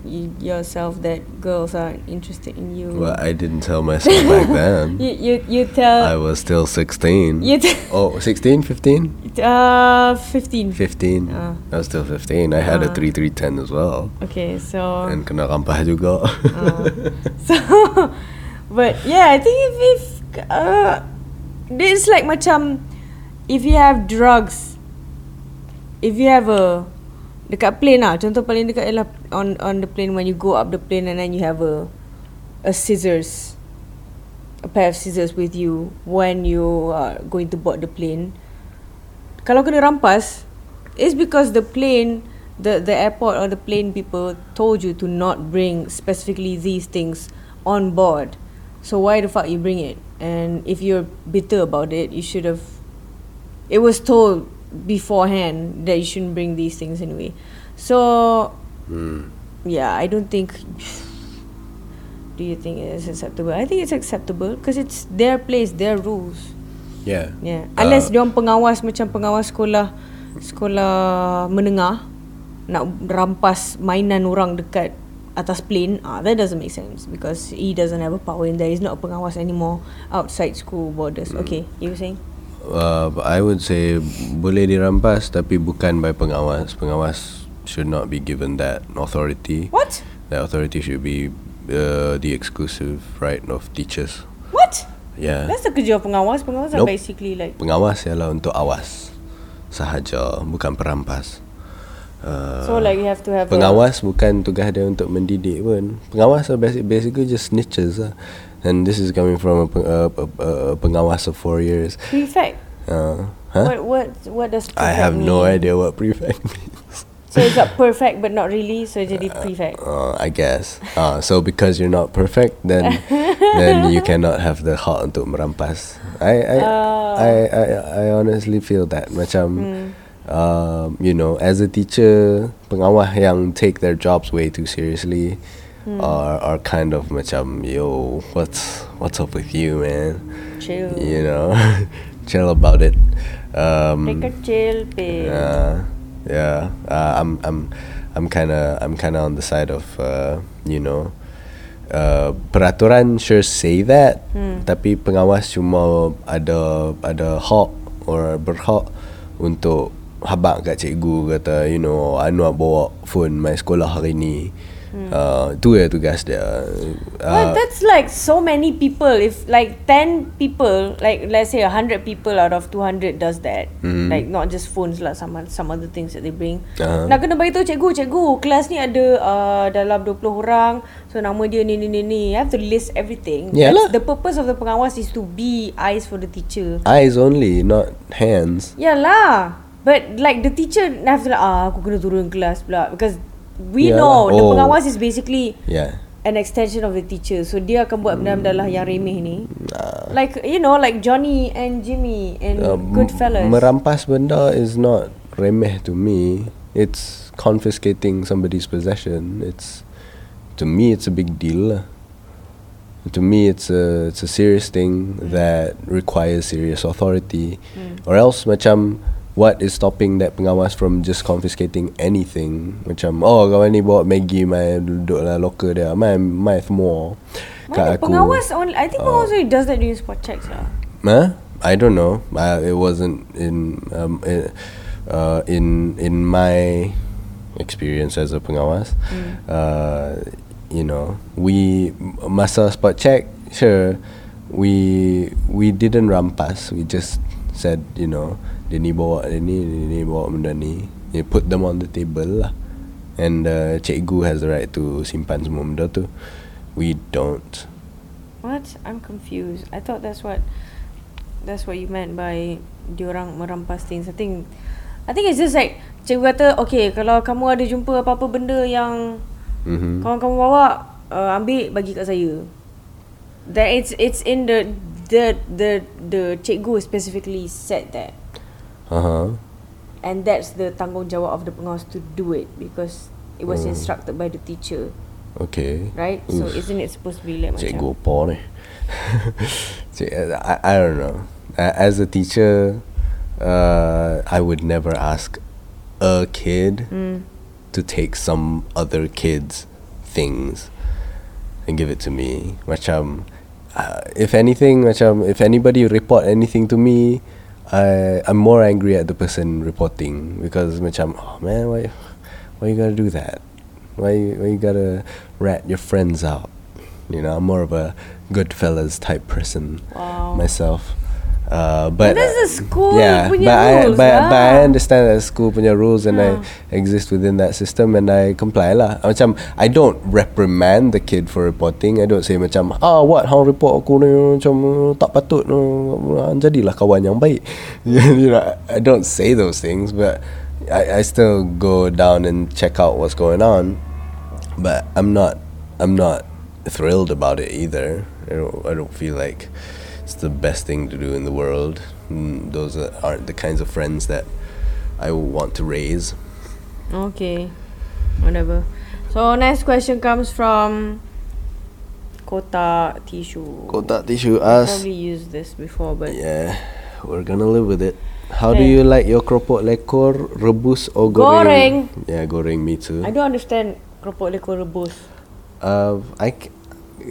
y- yourself that girls aren't interested in you. Well, I didn't tell myself back then. you you you tell. I was still 16. you t- Oh, 16, 15? uh 15. 15. Ah. I was still 15. I had a three 3310 as well. Okay, so And kena rampah juga. uh, so but yeah, I think if if uh it's like macam if you have drugs if you have a dekat plane lah contoh paling dekat ialah on on the plane when you go up the plane and then you have a a scissors a pair of scissors with you when you are going to board the plane. Kalau kena rampas it's because the plane the the airport or the plane people told you to not bring specifically these things on board. So why the fuck you bring it? And if you're bitter about it you should have it was told beforehand that you shouldn't bring these things anyway so Hmm. yeah i don't think do you think is acceptable? I think it's acceptable because it's their place, their rules. Yeah. Yeah. Uh, Unless dia pengawas macam pengawas sekolah sekolah menengah nak rampas mainan orang dekat atas plane, ah that doesn't make sense because he doesn't have a power in there. He's not a pengawas anymore outside school borders. Hmm. Okay, you were saying? Uh, I would say boleh dirampas tapi bukan by pengawas. Pengawas should not be given that authority. What? That authority should be uh, the exclusive right of teachers. What? Yeah. That's the kerja pengawas. Pengawas are Nope. basically like Pengawas ialah untuk awas sahaja, bukan perampas. Uh, so like you have to have a- pengawas bukan tugas dia untuk mendidik pun. Pengawas are basic, basically just snitches lah. And this is coming from a, a, a, a pengawas of four years. prefect. Uh, huh? What what what does prefect I have no mean? idea what prefect means. So it's a perfect but not really. So jadi prefect. Uh, I guess. Uh, so because you're not perfect, then then you cannot have the hak untuk merampas. I I, Oh. I, I I honestly feel that macam Hmm. um, you know as a teacher pengawal yang take their jobs way too seriously Hmm. are are kind of macam yo what's what's up with you man Chill. you know chill about it um, Take a chill pill. yeah, yeah. Uh, I'm, I'm, I'm kind of, I'm kind of on the side of, uh, you know, uh, peraturan sure say that, Hmm. tapi pengawas cuma ada, ada hak or berhak untuk habak kat cikgu kata, you know, Anwar bawa phone my sekolah hari ni. Uh, tu ya tugas dia. Well, Uh, that's like so many people. If like 10 people, like let's say 100 people out of 200 does that. Mhm. Like not just phones lah, some, some other things that they bring. Uh-huh. Nak kena beritahu cikgu, cikgu, kelas ni ada uh, dalam 20 orang. So nama dia ni ni ni ni. You have to list everything. Yalah. That's, the purpose of the pengawas is to be eyes for the teacher. eyes only, not hands. Yeah lah. But like the teacher have to like, ah, aku kena turun kelas pula. Because we Yeah know lah. the Oh. pengawas is basically Yeah. an extension of the teacher. So dia akan buat benda-benda lah yang remeh ni. Nah. Like you know like Johnny and Jimmy and Uh, Goodfellas. m- Merampas benda is not remeh to me. It's confiscating somebody's possession. It's to me it's a big deal. To me it's a it's a serious thing that requires serious authority. Or else macam what is stopping that pengawas from just confiscating anything? Macam oh kawan ni bawa Maggi mai duduk dalam locker dia. Mai mai semua. Kat aku. pengawas only, I think pengawas only does that during spot checks lah. Huh? I don't know. I, it wasn't in um, in, uh, in in my experience as a pengawas. Uh, you know, we masa spot check, sure, we we didn't rampas. We just said, you know, dia ni bawa dia ni, dia ni bawa benda ni. You put them on the table lah. And uh, cikgu has the right to simpan semua benda tu. We don't. What? I'm confused. I thought that's what that's what you meant by diorang merampas things. I think I think it's just like cikgu kata, okay, kalau kamu ada jumpa apa-apa benda yang Mm-hmm. kawan kamu bawa, uh, ambil bagi kat saya. That it's it's in the the the the cikgu specifically said that. Uh huh. And that's the tanggungjawab of the pengawas to do it because it was Hmm. instructed by the teacher, Okay. right? So isn't it supposed to be like Cikgu macam apa ni? Cik, I, I don't know. As a teacher, uh, I would never ask a kid mm, to take some other kid's things and give it to me. Macam, uh, if anything, macam, if anybody report anything to me, I I'm more angry at the person reporting because macam, oh man, why, why you gotta do that? Why you- why you gotta rat your friends out? You know, I'm more of a Goodfellas type person wow. myself. Uh, but that's the school yeah, but I, rules but, but I understand that school punya rules and Ah. I exist within that system and I comply lah. Macam I don't reprimand the kid for reporting. I don't say macam ah what hang report aku ni macam tak patut uh, jadilah kawan yang baik. you know, I don't say those things but I, I still go down and check out what's going on. But I'm not I'm not thrilled about it either. I don't I don't feel like the best thing to do in the world. Mm, those are- aren't the kinds of friends that I want to raise. Okay. Whatever. So next question comes from Kota tissue. Kota tissue I us. probably used this before, but Yeah, we're gonna live with it. How do you like your keropok lekor, rebus or goreng? Yeah, goreng me too. I don't understand keropok lekor rebus. Uh, I c-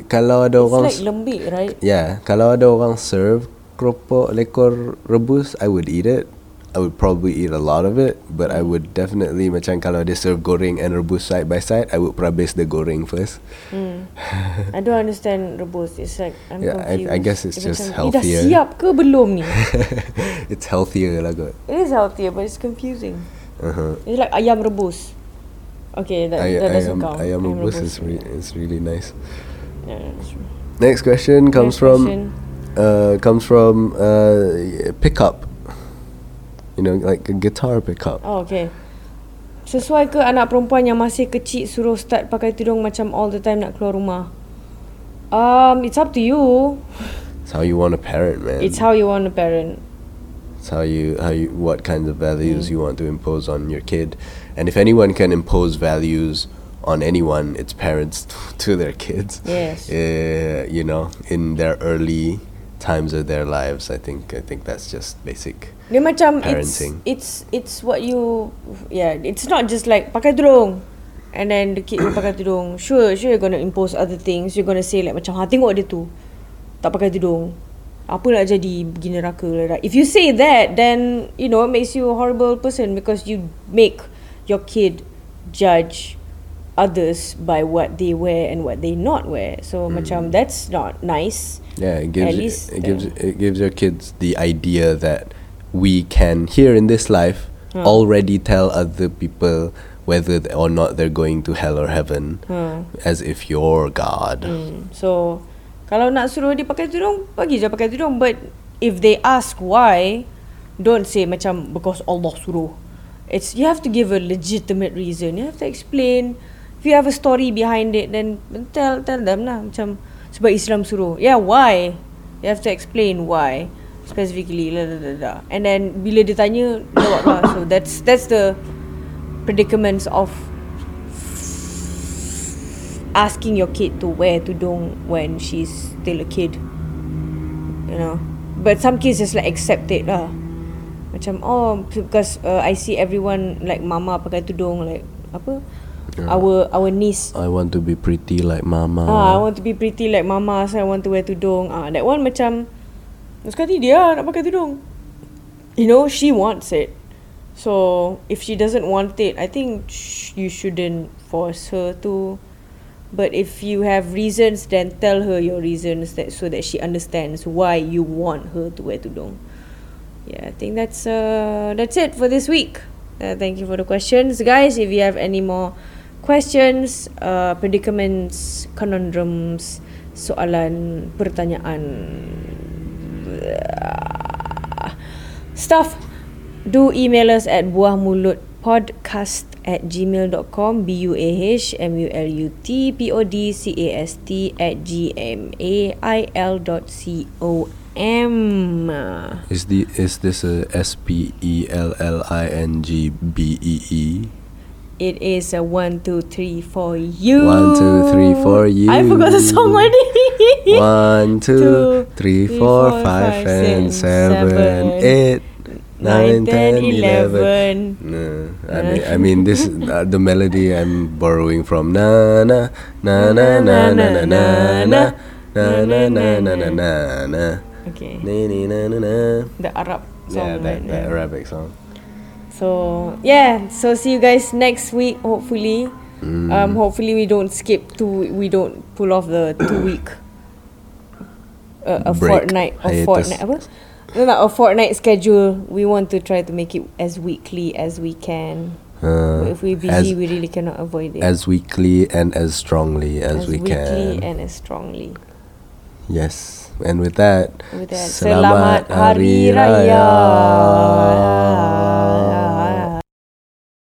kalau ada It's orang like lembik, right? yeah, kalau ada orang serve keropok lekor rebus, I would eat it. I would probably eat a lot of it, but I would definitely macam kalau dia serve goreng and rebus side by side, I would perhabis the goreng first. Hmm. I don't understand rebus. It's like I'm Yeah, I- confused. I guess it's Dia just macam, healthier. Dah siap ke belum ni? it's healthier lah kot. it is healthier, but it's confusing. Uh-huh. It's like ayam rebus. Okay, that, Ay- that doesn't ayam, count. ayam rebus is, re- is really nice. That's true. Next question comes Next from question. uh comes from uh pickup. You know, like a guitar pickup. Oh, okay. Sesuai ke anak perempuan yang masih kecil suruh start pakai tudung macam all the time nak keluar rumah? Um, it's up to you. It's how you want to parent, man. It's how you want to parent. It's how you how you what kinds of values Mm. you want to impose on your kid. And if anyone can impose values on anyone, it's parents to their kids. Yes. Uh, you know, in their early times of their lives, I think I think that's just basic. Dia macam Parenting. it's it's it's what you yeah, it's not just like pakai tudung and then the kid will pakai tudung. Sure, sure you're gonna impose other things. You're gonna say like macam ha tengok dia tu tak pakai tudung. Apa nak jadi pergi neraka like that. If you say that then you know it makes you a horrible person because you make your kid judge others by what they wear and what they not wear. So macam that's not nice. Yeah, it gives least, it gives uh, it gives your kids the idea that we can here in this life Hmm. already tell other people whether th- or not they're going to hell or heaven Hmm. as if you're God. Hmm. So kalau nak suruh dia pakai tudung, bagi je pakai tudung. But if they ask why, don't say macam because Allah suruh. It's you have to give a legitimate reason. You have to explain. If you have a story behind it, then tell tell them lah macam sebab Islam suruh. Yeah, why? You have to explain why specifically. La, la, la, la. And then bila dia tanya, jawab lah. So that's that's the predicaments of asking your kid to wear tudung when she's still a kid. You know. But some kids just like accept it lah. Macam oh because uh, I see everyone like mama pakai tudung like apa? Yeah. Our our niece I want to be pretty like mama. Ah, I want to be pretty like mama, so I want to wear tudung. Ah, that one macam sekali dia nak pakai tudung. You know, she wants it. So, if she doesn't want it, I think sh- you shouldn't force her to. But if you have reasons, then tell her your reasons that so that she understands why you want her to wear tudung. Yeah, I think that's uh that's it for this week. Uh, thank you for the questions, guys. If you have any more questions, uh, predicaments, conundrums, soalan, pertanyaan, uh, stuff, do email us at buahmulutpodcast at gmail.com b-u-a-h-m-u-l-u-t-p-o-d-c-a-s-t at g-m-a-i-l dot c-o-m Is the is this a S P E E E? It is a one, two, three, four, you. One, two, three, four, you. I forgot the song already. One, two, Two, three, three, four, four, five, five, and six, seven, seven, eight, nine, Nine, ten, ten, eleven. eleven. No, I mean, I mean this uh, the melody I'm borrowing from na na na na na na na na na na na na na na na na Okay. na na na na The Arab song. Yeah, that, right? that Yeah. Arabic song. So yeah, so see you guys next week. Hopefully, Mm. um, hopefully we don't skip two. We don't pull off the two week. Uh, a Break. fortnight or Hiatus. fortnight apa? No, no, a fortnight schedule. We want to try to make it as weekly as we can. Uh, if we're as, busy, we really cannot avoid it. as weekly and as strongly as, As we weekly can. Weekly and as strongly. yes, and with that, With that, Selamat Selamat Hari Hari Raya. Raya.